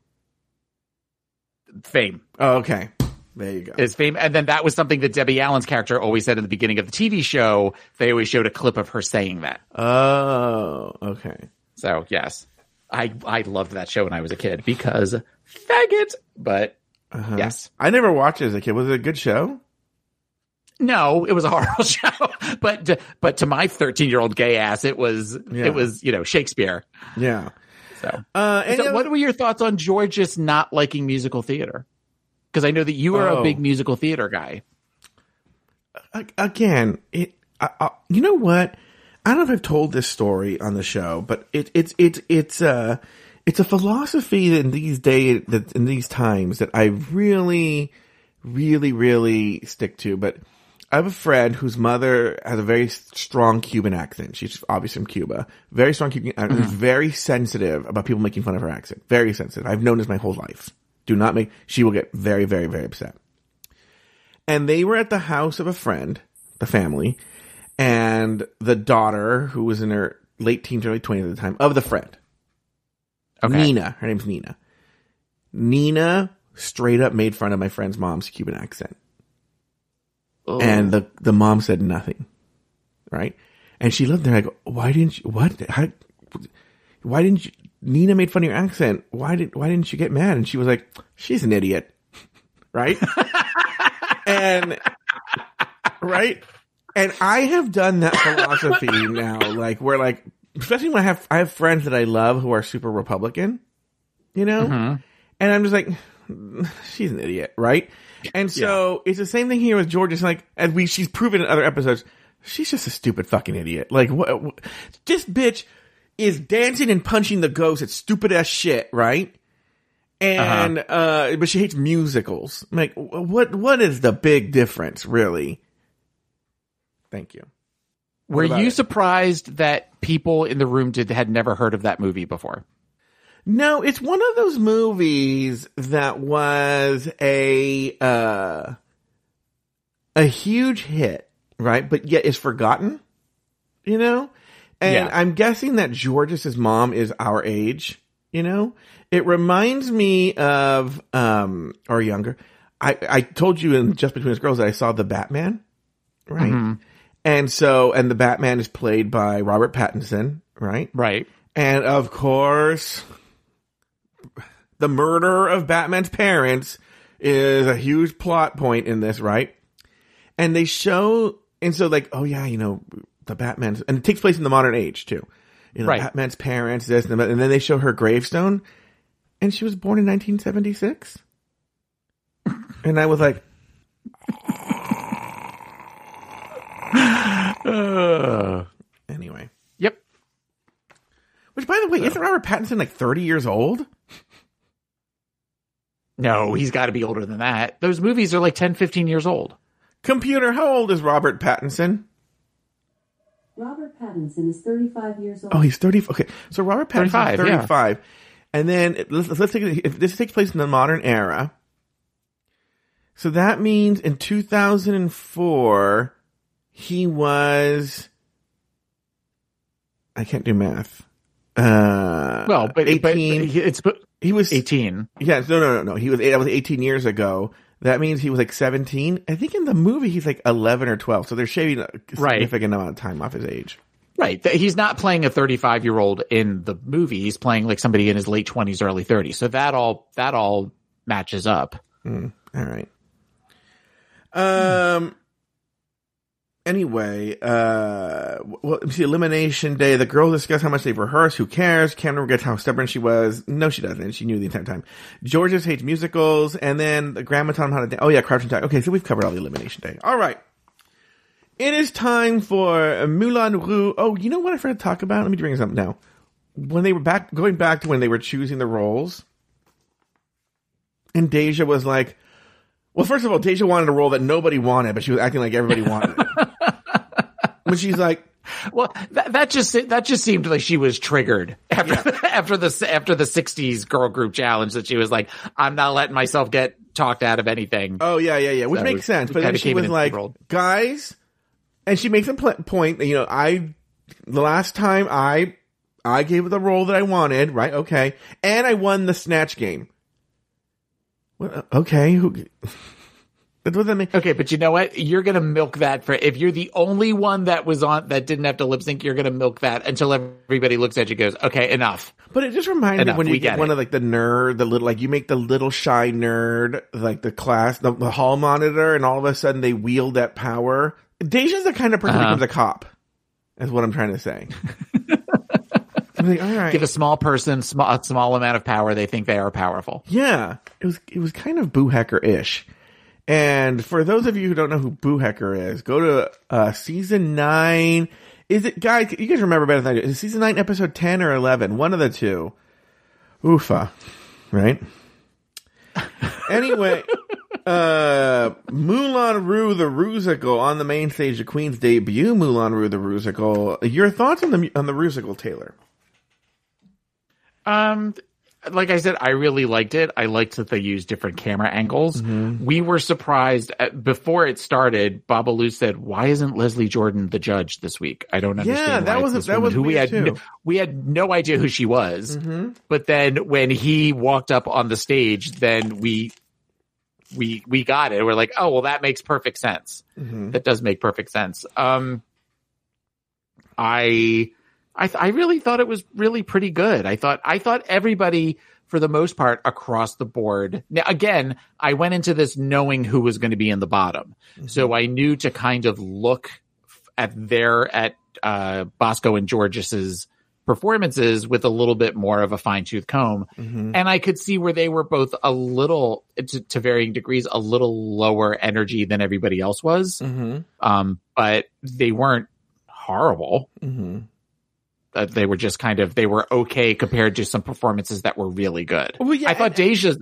fame. Oh, okay. There you go. is fame. And then that was something that Debbie Allen's character always said in the beginning of the TV show. They always showed a clip of her saying that. oh, okay. So yes, I, I loved that show when I was a kid because faggot, but Uh-huh. yes. I never watched it as a kid. Was it a good show? No, it was a horrible show, but, to, but to my 13 year old gay ass, it was, Yeah. it was, you know, Shakespeare. Yeah. So, Uh, so other- what were your thoughts on Jorgeous not liking musical theater? Because I know that you are Oh. a big musical theater guy. Again, it. I, I, you know what? I don't know if I've told this story on the show, but it, it's it's it's uh it's a philosophy that in these days that in these times that I really, really, really stick to. But I have a friend whose mother has a very strong Cuban accent. She's obviously from Cuba. Very strong Cuban accent. Is very sensitive about people making fun of her accent. Very sensitive. I've known this my whole life. Do not make. She will get very, very, very upset. And they were at the house of a friend, the family, and the daughter, who was in her late teens, early twenties at the time, of the friend. Okay. Nina. Her name's Nina. Nina straight up made fun of my friend's mom's Cuban accent. Oh. And the, the mom said nothing. Right? And she looked there. I go, why didn't you, what? How, why didn't you, Nina made fun of your accent. Why did, why didn't you get mad? And she was like, she's an idiot. Right? and, right? And I have done that philosophy now, like where like, especially when I have, I have friends that I love who are super Republican, you know? And I'm just like, she's an idiot, right? And so it's the same thing here with George. It's like, as we, she's proven in other episodes, she's just a stupid fucking idiot. Like, what, what this bitch is dancing and punching the ghost at stupid ass shit, right? And, uh but she hates musicals. Like, what, what is the big difference, really? Thank you. Were you it? surprised that people in the room did had never heard of that movie before? No, it's one of those movies that was a uh a huge hit, right? But yet is forgotten, you know? And Yeah. I'm guessing that George's mom is our age, you know? It reminds me of um or younger. I I told you in Just Between Us Girls that I saw the Batman, right? And so and the Batman is played by Robert Pattinson, right? Right. And of course, the murder of Batman's parents is a huge plot point in this, right? And they show, and so like, oh yeah, you know, the Batman's, and it takes place in the modern age too. You know, Right. Batman's parents, this and and then they show her gravestone, and she was born in 1976. and I was like, anyway. Yep. Which, by the way, isn't Robert Pattinson like 30 years old? No, he's got to be older than that. Those movies are like 10, 15 years old. Computer, how old is Robert Pattinson? Robert Pattinson is 35 years old. Oh, he's 30. Okay. So Robert Pattinson 35, is yeah. And then let's, let's take it, if this takes place in the modern era. So that means in 2004, he was, I can't do math. Uh, Well, but, but 18. he- it's he was 18. Yes, no, no, no, no. He was that was 18 years ago. That means he was like 17. I think in the movie he's like 11 or 12. So they're shaving a Right. significant amount of time off his age. Right. He's not playing a 35 year old in the movie. He's playing like somebody in his late 20s, early 30s. So that all, that all matches up. All right. Um. Anyway, uh, well, see. Elimination day. The girls discuss how much they've rehearsed. Who cares? Camden forgets how stubborn she was. No, she doesn't. She knew the entire time. Jorgeous hates musicals, and then the grandma taught him how to. Dan- oh yeah, crouching tiger. Okay, so we've covered all the elimination day. All right. It is time for Moulin Ru. Oh, you know what I forgot to talk about? Let me bring this up now. When they were back, going back to when they were choosing the roles, and Deja was like, well, first of all, Deja wanted a role that nobody wanted, but she was acting like everybody wanted it. but she's like, Well, that, that just, that just seemed like she was triggered after, after the, after the 60s girl group challenge that she was like, I'm not letting myself get talked out of anything. oh yeah, yeah, yeah, which So makes sense. But then she was like, enthralled. guys, and she makes a pl- point that you know, I the last time I I gave her the role that I wanted, right? Okay, and I won the snatch game. Well, uh, okay, who? That doesn't make Okay, but you know what? You're gonna milk that for if you're the only one that was on that didn't have to lip sync. You're gonna milk that until everybody looks at you, and goes, "Okay, enough." But it just reminds me Enough, when you we get get one of like the nerd, the little like you make the little shy nerd like the class, the, the hall monitor, and all of a sudden they wield that power. Deja's the kind of person Uh-huh. who becomes a cop. Is what I'm trying to say. I'm like, all right. Give a small person sm- a small amount of power, they think they are powerful. Yeah, it was it was kind of Boo Hecker ish. And for those of you who don't know who Boo Hecker is, go to uh, season nine. Is it guys? You guys remember better than I do. Is season nine, episode ten or eleven? One of the two. Oofa, right? anyway, uh, Moulin the Rusical on the main stage, the Queen's debut. Moulin Ru the Rusical. Your thoughts on the on the Rusical, Taylor? Um, like I said, I really liked it. I liked that they used different camera angles. Mm-hmm. We were surprised at, before it started. Babalu said, "Why isn't Leslie Jordan the judge this week? I don't understand." Yeah, that was- that was who we had. No, we had no idea who she was. Mm-hmm. But then when he walked up on the stage, then we we we got it. We're like, oh well, that makes perfect sense. Mm-hmm. That does make perfect sense. Um, I I th- I really thought it was really pretty good. I thought I thought everybody for the most part across the board. Now again, I went into this knowing who was going to be in the bottom. So I knew to kind of look at their at uh Bosco and Jorgeous's performances with a little bit more of a fine tooth comb. Mm-hmm. And I could see where they were both a little to, to varying degrees a little lower energy than everybody else was. Mm-hmm. Um but they weren't horrible Mm-hmm. Uh, they were just kind of they were okay compared to some performances that were really good. Well, yeah, I thought Deja's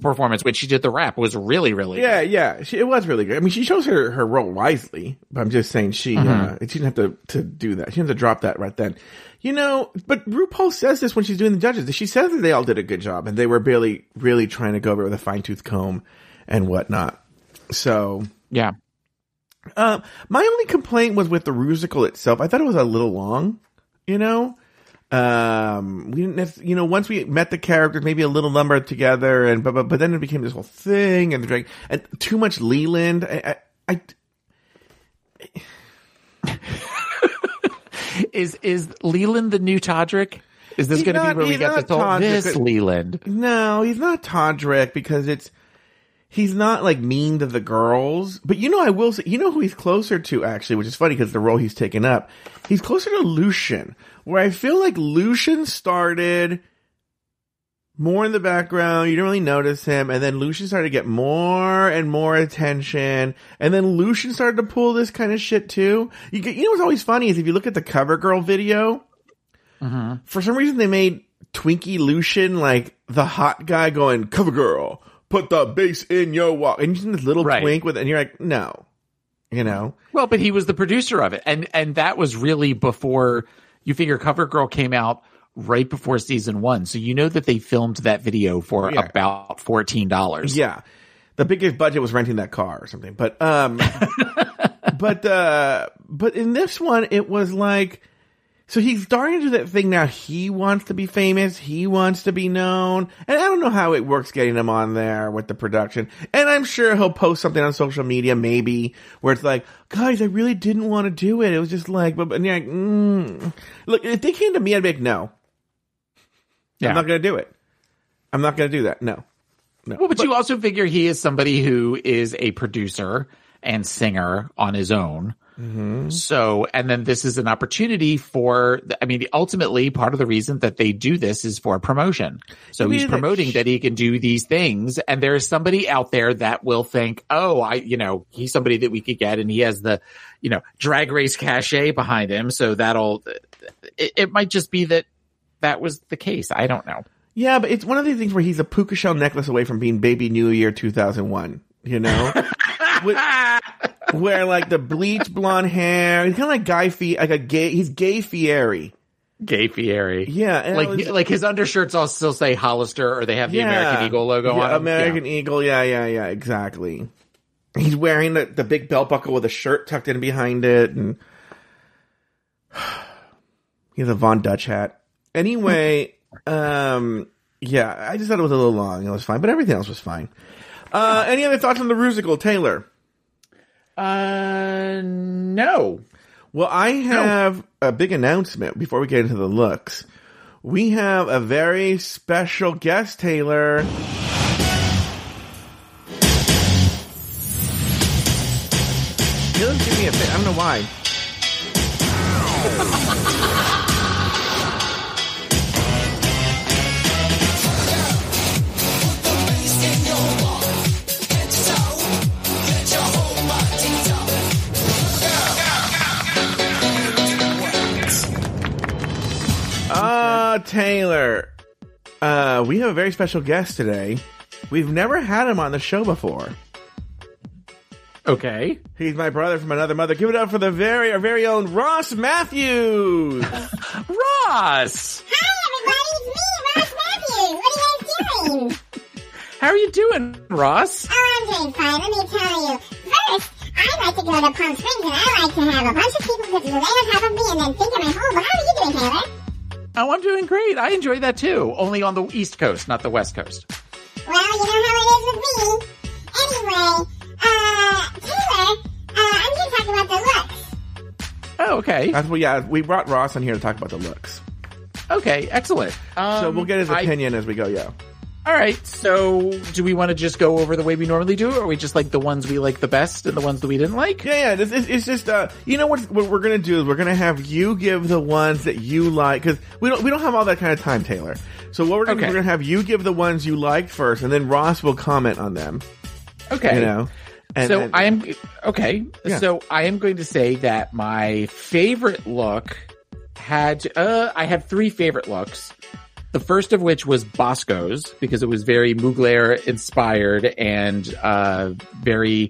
performance when she did the rap was really really Yeah, good. yeah, she, it was really good. I mean, she chose her, her role wisely, but I'm just saying she uh, she didn't have to to do that. She didn't have to drop that right then. You know, but RuPaul says this when she's doing the judges. She says that they all did a good job and they were really really trying to go over it with a fine tooth comb and whatnot. So, Yeah. um, my only complaint was with the musical itself. I thought it was a little long. You know, um, we didn't, have, you know, once we met the characters, maybe a little number together, and but but, but then it became this whole thing, and the drag, and too much Leland. I, I, I Is is Leland the new Todrick? Is this going to be where we get this whole Todrick. this Leland? no, he's not Todrick because it's he's not like mean to the girls. But you know, I will say, you know who he's closer to actually, which is funny because the role he's taken up, he's closer to Lucian, where I feel like Lucian started more in the background. You didn't really notice him. And then Lucian started to get more and more attention. And then Lucian started to pull this kind of shit too. You, you know what's always funny is if you look at the cover girl video, mm-hmm. for some reason they made Twinkie Lucian like the hot guy going, cover girl, put the bass in your walk. And you're this little Right. twink with, and you're like, no, you know? Well, but he was the producer of it, and and that was really before you figure Cover Girl came out right before season one, so you know that they filmed that video for Yeah. about fourteen dollars. Yeah. The biggest budget was renting that car or something. But um but uh but in this one it was like so he's starting to do that thing now. He wants to be famous. He wants to be known. And I don't know how it works getting him on there with the production. And I'm sure he'll post something on social media, maybe, where it's like, guys, I really didn't want to do it. It was just like, but, and you're like, mm. look, if they came to me, I'd be like, no, Yeah. I'm not going to do it. I'm not going to do that. No. No. Well, but, you also figure he is somebody who is a producer and singer on his own. Mm-hmm. So, and then this is an opportunity for, I mean, ultimately part of the reason that they do this is for promotion. So he's that- promoting that he can do these things. And there is somebody out there that will think, oh, I, you know, he's somebody that we could get and he has the, you know, drag race cachet behind him. So that'll, it, it might just be that that was the case. I don't know. Yeah, but it's one of these things where he's a puka shell necklace away from being Baby New Year 2001. You know, where like the bleach blonde hair, he's kind of like Guy Fieri, like a gay. He's Gay Fieri. Gay Fieri. Yeah, like was- like his undershirts all still say Hollister or they have the American Eagle logo yeah, on them. American Eagle. Yeah, yeah, yeah. Exactly. He's wearing the, the big belt buckle with a shirt tucked in behind it, and he has a Von Dutch hat. Anyway, um, yeah, I just thought it was a little long. It was fine, but everything else was fine. Uh, any other thoughts on the Rusical, Taylor? Uh, no. Well, I have a big announcement before we get into the looks. We have a very special guest, Taylor. Doesn't give me a bit. I don't know why. Taylor, uh, we have a very special guest today. We've never had him on the show before. Okay. He's my brother from another mother. Give it up for the very our very own Ross Mathews. Ross! Hi, everybody. It's me, Ross Mathews. What are you guys doing? How are you doing, Ross? Oh, I'm doing fine. Let me tell you. First, I like to go to Palm Springs and I like to have a bunch of people get lay on top of me and then think I'm at home. But how are you doing, Taylor? Oh, I'm doing great. I enjoy that too. Only on the East Coast, not the West Coast. Well, you know how it is with me. Anyway, uh, Taylor, uh, I'm here to talk about the looks. Oh, okay. That's what. Yeah, we brought Ross on here to talk about the looks. Okay, excellent. Um, So we'll get his I- opinion as we go. Yeah. All right. So, do we want to just go over the way we normally do, or are we just like the ones we like the best and the ones that we didn't like? Yeah, yeah. This, it's, it's just, uh, you know what? What we're gonna do is we're gonna have you give the ones that you like because we don't we don't have all that kind of time, Taylor. So what we're gonna do, Okay. we're gonna have you give the ones you liked first, and then Ross will comment on them. Okay. You know. And, so and- I am okay. Yeah. So I am going to say that my favorite look had uh I had three favorite looks. The first of which was Bosco's because it was very Mugler inspired and uh very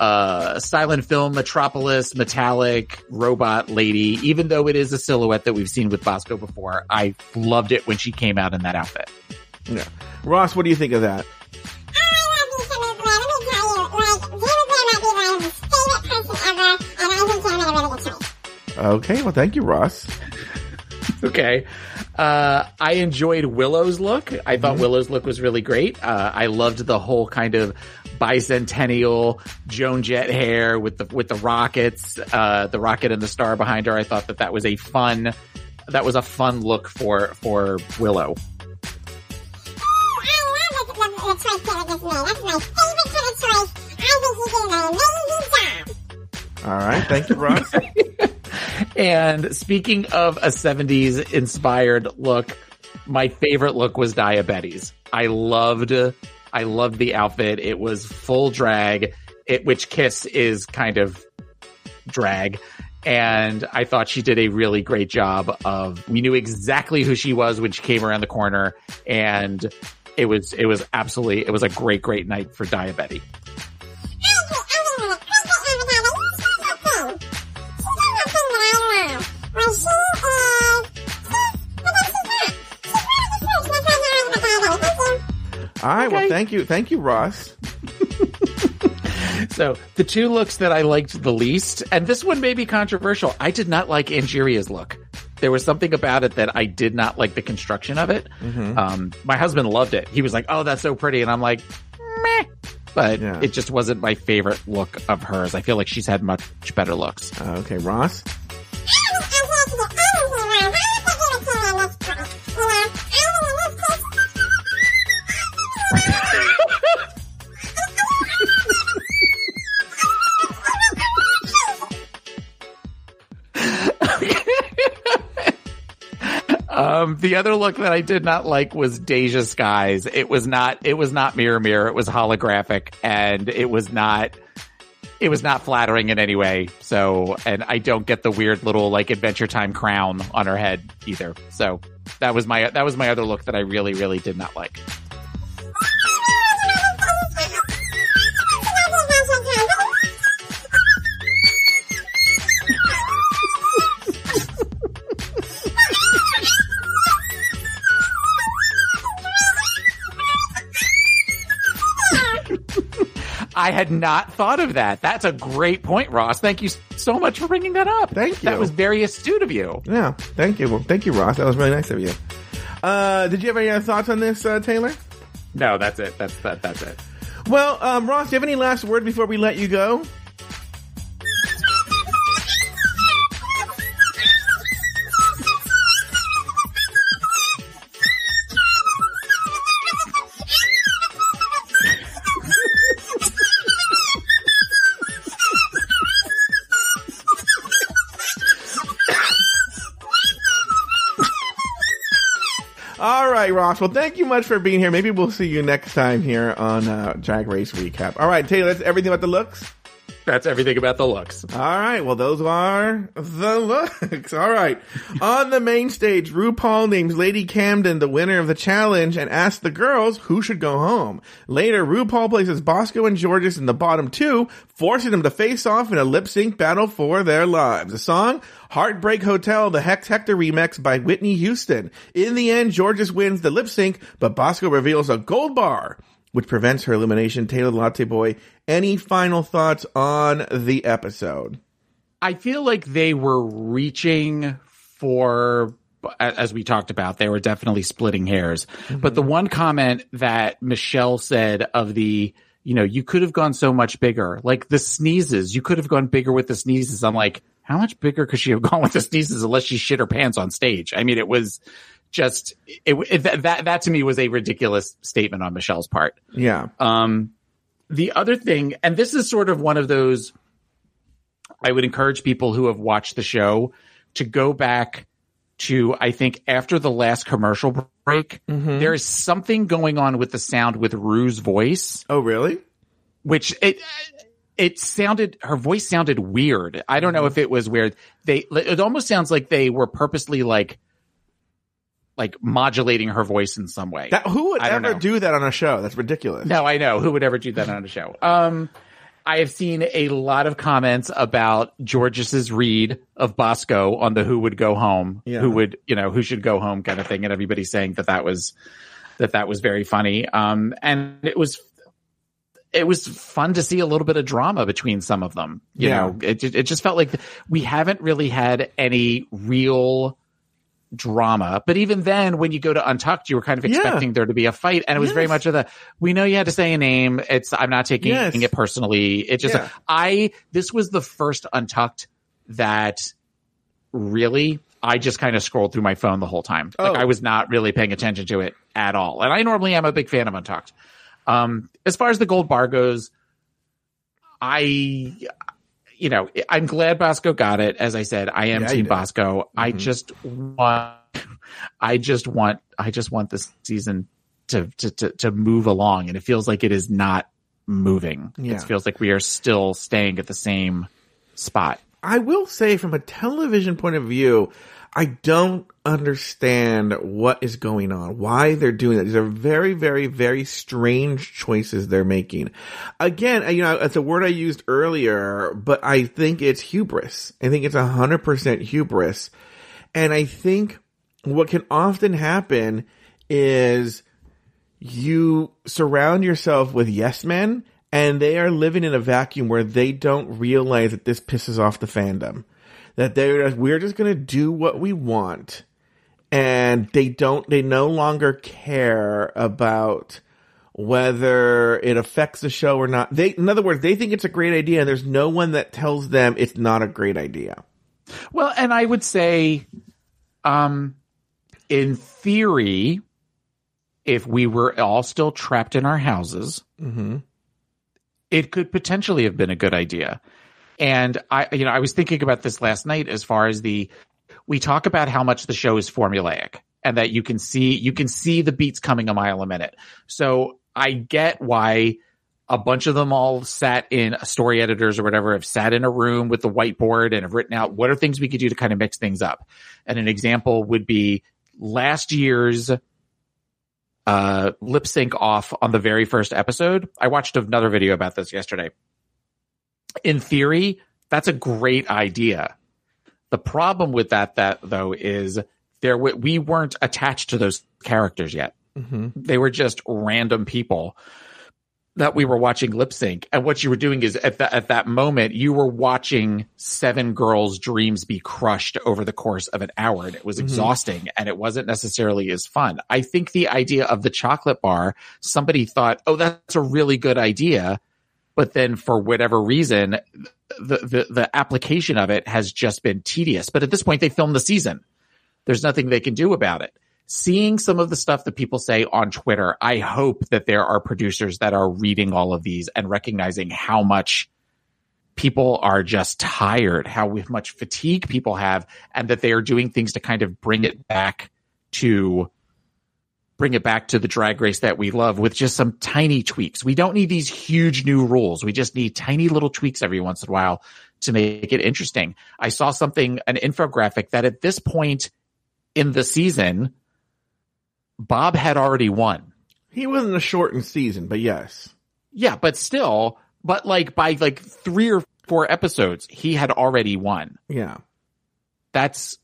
uh silent film metropolis metallic robot lady even though it is a silhouette that we've seen with Bosco before I loved it when she came out in that outfit. yeah. Ross, what do you think of that? Okay, well, thank you, Ross. Okay. Uh, I enjoyed Willow's look. I thought Willow's look was really great. Uh, I loved the whole kind of bicentennial Joan Jett hair with the, with the rockets, uh, the rocket and the star behind her. I thought that that was a fun, that was a fun look for, for Willow. All right, thank you, Ross. And speaking of a 70s inspired look, my favorite look was Daya Betty's. I loved, I loved the outfit. It was full drag, it, which Kiss is kind of drag. And I thought she did a really great job of, we knew exactly who she was when she came around the corner. And it was, it was absolutely, it was a great, great night for Daya Betty. All right, well, thank you, thank you, Ross. So the two looks that I liked the least, and this one may be controversial. I did not like Angeria's look. There was something about it that I did not like the construction of it. Um, my husband loved it. He was like, "Oh, that's so pretty," and I'm like, "Meh." But Yeah. it just wasn't my favorite look of hers. I feel like she's had much better looks. Uh, okay, Ross. Um, the other look that I did not like was Deja Skye's. It was not, it was not mirror mirror. It was holographic and it was not, it was not flattering in any way. So, and I don't get the weird little like Adventure Time crown on her head either. So that was my, that was my other look that I really, really did not like. I had not thought of that. That's a great point, Ross. Thank you so much for bringing that up. Thank you. That was very astute of you. Yeah, thank you, well, thank you, Ross. That was really nice of you. Uh, did you have any other thoughts on this, uh, Taylor? No, that's it. That's that. That's it. Well, um, Ross, do you have any last word before we let you go? Well, thank you much for being here. Maybe we'll see you next time here on uh, Drag Race Recap. All right, Taylor, that's everything about the looks. That's everything about the looks. All right. Well, those are the looks. All right. On the main stage, RuPaul names Lady Camden the winner of the challenge and asks the girls who should go home. Later, RuPaul places Bosco and Jorgeous in the bottom two, forcing them to face off in a lip sync battle for their lives. The song, Heartbreak Hotel, the Hex Hector remix by Whitney Houston. In the end, Jorgeous wins the lip sync, but Bosco reveals a gold bar which prevents her elimination. Taylor Latte Boy, any final thoughts on the episode? I feel like they were reaching for, as we talked about, they were definitely splitting hairs. Mm-hmm. But the one comment that Michelle said of the, you know, you could have gone so much bigger, like the sneezes, you could have gone bigger with the sneezes. I'm like, how much bigger could she have gone with the sneezes unless she shit her pants on stage? I mean, it was, just it, it, that that to me was a ridiculous statement on Michelle's part. Yeah. Um, the other thing, and this is sort of one of those, I would encourage people who have watched the show to go back to I think after the last commercial break, mm-hmm. there is something going on with the sound with Ru's voice. Oh, really? Which it it sounded her voice sounded weird. I don't know mm-hmm. if it was weird. They it almost sounds like they were purposely like like modulating her voice in some way. That, who would ever know. do that on a show? That's ridiculous. No, I know. Who would ever do that on a show? Um, I have seen a lot of comments about Jorgeous's read of Bosco on the who would go home, yeah. who would, you know, who should go home kind of thing. And everybody saying that that was, that that was very funny. Um, and it was, it was fun to see a little bit of drama between some of them. You yeah. know, it, it just felt like we haven't really had any real, drama. But even then, when you go to Untucked, you were kind of expecting yeah. there to be a fight, and it was yes. very much of the we know you had to say a name. It's I'm not taking yes. it personally. It just yeah. I this was the first Untucked that really I just kind of scrolled through my phone the whole time. Oh. Like I was not really paying attention to it at all. And I normally am a big fan of Untucked. Um, as far as the gold bar goes, I you know, I'm glad Bosco got it. As I said, I am yeah, Team Bosco. Mm-hmm. I just want, I just want, I just want this season to, to, to, to move along. And it feels like it is not moving. Yeah. It feels like we are still staying at the same spot. I will say from a television point of view, I don't understand what is going on, why they're doing that. These are very, very, very strange choices they're making. Again, you know, it's a word I used earlier, but I think it's hubris. I think it's a hundred percent hubris. And I think what can often happen is you surround yourself with yes men and they are living in a vacuum where they don't realize that this pisses off the fandom that they're we're just going to do what we want. And they don't they no longer care about whether it affects the show or not. They in other words they think it's a great idea and there's no one that tells them it's not a great idea. Well and i would say um in theory if we were all still trapped in our houses mm-hmm. it could potentially have been a good idea and I, you know, I was thinking about this last night as far as the, we talk about how much the show is formulaic and that you can see, you can see the beats coming a mile a minute. So I get why a bunch of them all sat in story editors or whatever have sat in a room with the whiteboard and have written out what are things we could do to kind of mix things up. And an example would be last year's uh, lip sync off on the very first episode. I watched another video about this yesterday in theory, that's a great idea. The problem with that, that though, is there we weren't attached to those characters yet. Mm-hmm. They were just random people that we were watching lip sync. And what you were doing is at that at that moment, you were watching seven girls' dreams be crushed over the course of an hour. And it was mm-hmm. exhausting and it wasn't necessarily as fun. I think the idea of the chocolate bar, somebody thought, oh, that's a really good idea but then for whatever reason, the, the, the application of it has just been tedious. But at this point, they filmed the season. There's nothing they can do about it. Seeing some of the stuff that people say on Twitter, I hope that there are producers that are reading all of these and recognizing how much people are just tired, how much fatigue people have, and that they are doing things to kind of bring it back to bring it back to the drag race that we love with just some tiny tweaks. We don't need these huge new rules. We just need tiny little tweaks every once in a while to make it interesting. I saw something, an infographic that at this point in the season, Bob had already won. He wasn't a shortened season, but yes. Yeah, but still, but like by like three or four episodes, he had already won. Yeah. That's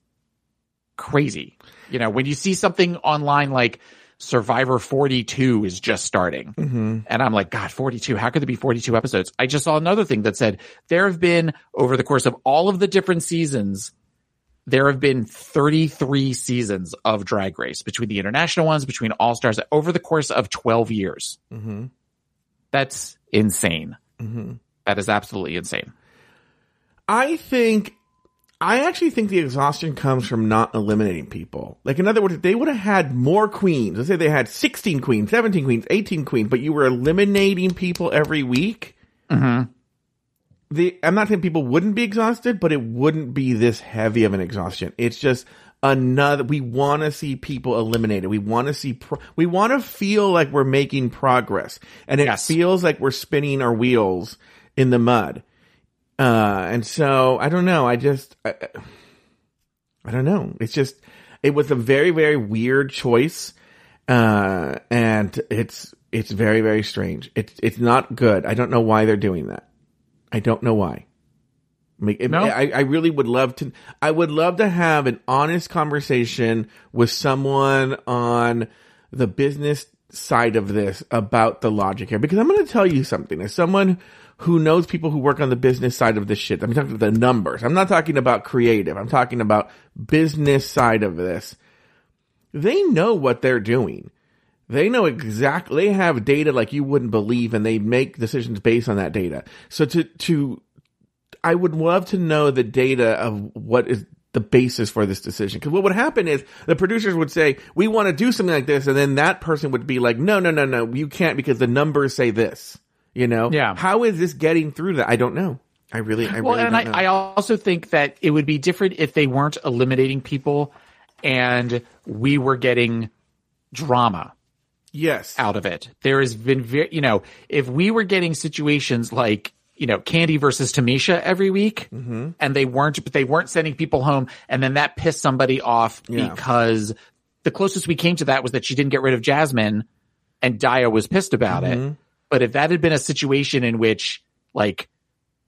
crazy. You know, when you see something online like Survivor 42 is just starting. Mm-hmm. And I'm like, God, 42. How could there be 42 episodes? I just saw another thing that said there have been over the course of all of the different seasons, there have been 33 seasons of Drag Race between the international ones, between All Stars over the course of 12 years. Mm-hmm. That's insane. Mm-hmm. That is absolutely insane. I think, I actually think the exhaustion comes from not eliminating people. Like, in other words, if they would have had more queens, let's say they had 16 queens, 17 queens, 18 queens, but you were eliminating people every week, mm-hmm. the, I'm not saying people wouldn't be exhausted, but it wouldn't be this heavy of an exhaustion. It's just another, we want to see people eliminated. We want to see, pro- we want to feel like we're making progress. And it Yes. feels like we're spinning our wheels in the mud. Uh, and so I don't know. I just, I, I don't know. It's just, it was a very, very weird choice. Uh, and it's, it's very, very strange. It's, it's not good. I don't know why they're doing that. I don't know why. I, it- No? I, I really would love to, I would love to have an honest conversation with someone on the business side of this about the logic here. Because I'm going to tell you something. As someone who knows people who work on the business side of this shit, I'm talking about the numbers. I'm not talking about creative. I'm talking about business side of this. They know what they're doing. They know exactly, they have data like you wouldn't believe and they make decisions based on that data. So to, to, I would love to know the data of what is the basis for this decision. Cause what would happen is the producers would say, we want to do something like this. And then that person would be like, no, no, no, no, you can't because the numbers say this, you know? Yeah. How is this getting through that? I don't know. I really, I Well, really and don't know. I, I also think that it would be different if they weren't eliminating people and we were getting drama yes. out of it. There has been very, you know, if we were getting situations like, you know, Kandy versus Tamisha every week Mm-hmm. and they weren't, but they weren't sending people home and then that pissed somebody off Yeah. because the closest we came to that was that she didn't get rid of Jasmine and Daya was pissed about Mm-hmm. it. But if that had been a situation in which like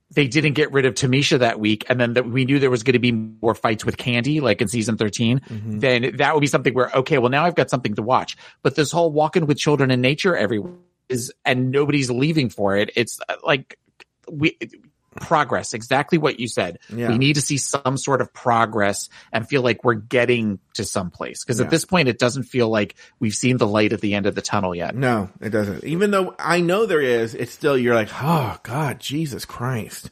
they didn't get rid of Tamisha that week, and then that we knew there was going to be more fights with Kandy, like in season 13, Mm-hmm. then that would be something where, okay, well, now I've got something to watch. But this whole walking with children in nature everywhere is, and nobody's leaving for it. It's uh, like we, progress, exactly what you said. Yeah. We need to see some sort of progress and feel like we're getting to some place. Cause Yeah. at this point, it doesn't feel like we've seen the light at the end of the tunnel yet. No, it doesn't. Even though I know there is, it's still, you're like, oh, God, Jesus Christ.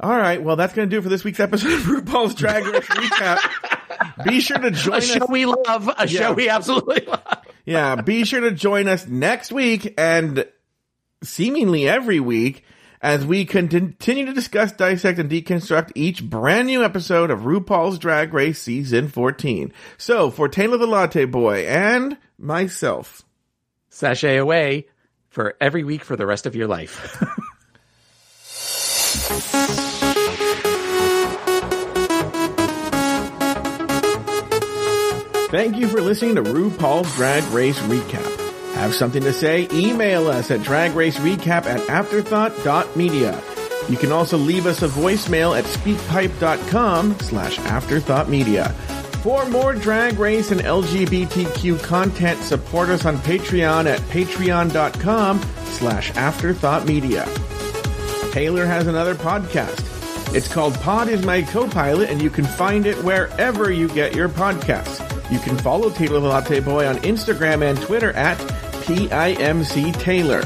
All right. Well, that's going to do it for this week's episode of RuPaul's Drag Race Recap. Be sure to join A us. show we love, a Yeah. show we absolutely love. Yeah. Be sure to join us next week and seemingly every week as we continue to discuss, dissect, and deconstruct each brand new episode of RuPaul's Drag Race Season 14. So, for Taylor the Latte Boy and myself, Sashay away for every week for the rest of your life. Thank you for listening to RuPaul's Drag Race Recap. Have something to say? Email us at dragracerecap at afterthought.media. You can also leave us a voicemail at speakpipe.com slash afterthoughtmedia. For more drag race and LGBTQ content, support us on Patreon at patreon.com slash afterthoughtmedia. Taylor has another podcast. It's called Pod is My Co-Pilot, and you can find it wherever you get your podcasts. You can follow Taylor the Latte Boy on Instagram and Twitter at PIMC Taylor.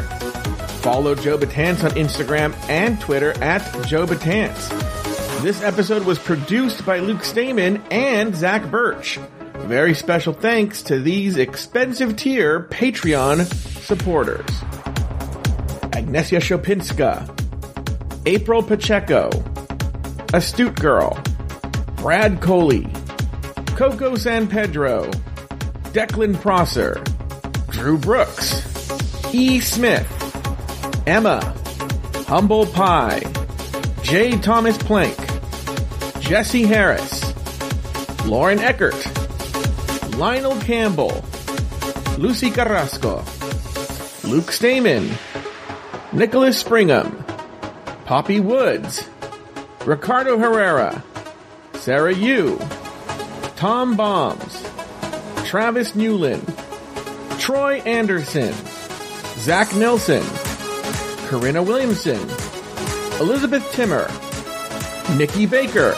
Follow Joe Batance on Instagram and Twitter at Joe Batance. This episode was produced by Luke Stamen and Zach Birch. Very special thanks to these expensive tier Patreon supporters. Agnesia Shopinska, April Pacheco, Astute Girl, Brad Coley, Coco San Pedro, Declan Prosser, Drew Brooks, E. Smith, Emma, Humble Pie, J. Thomas Plank, Jesse Harris, Lauren Eckert, Lionel Campbell, Lucy Carrasco, Luke Stamen, Nicholas Springham, Poppy Woods, Ricardo Herrera, Sarah Yu, Tom Bombs, Travis Newland, Troy Anderson, Zach Nelson, Corinna Williamson, Elizabeth Timmer, Nikki Baker,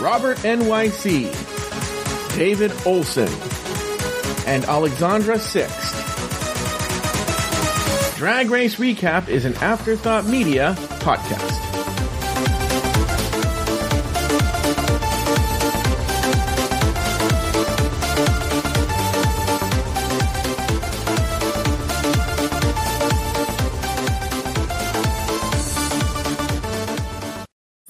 Robert NYC, David Olson, and Alexandra Sixt. Drag Race Recap is an Afterthought Media podcast.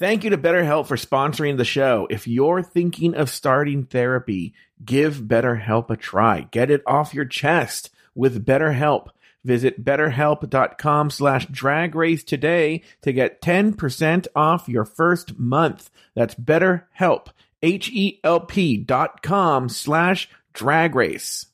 Thank you to BetterHelp for sponsoring the show. If you're thinking of starting therapy, give BetterHelp a try. Get it off your chest with BetterHelp. Visit betterhelp.com slash drag race today to get 10% off your first month. That's betterhelp, H-E-L-P dot com slash drag race.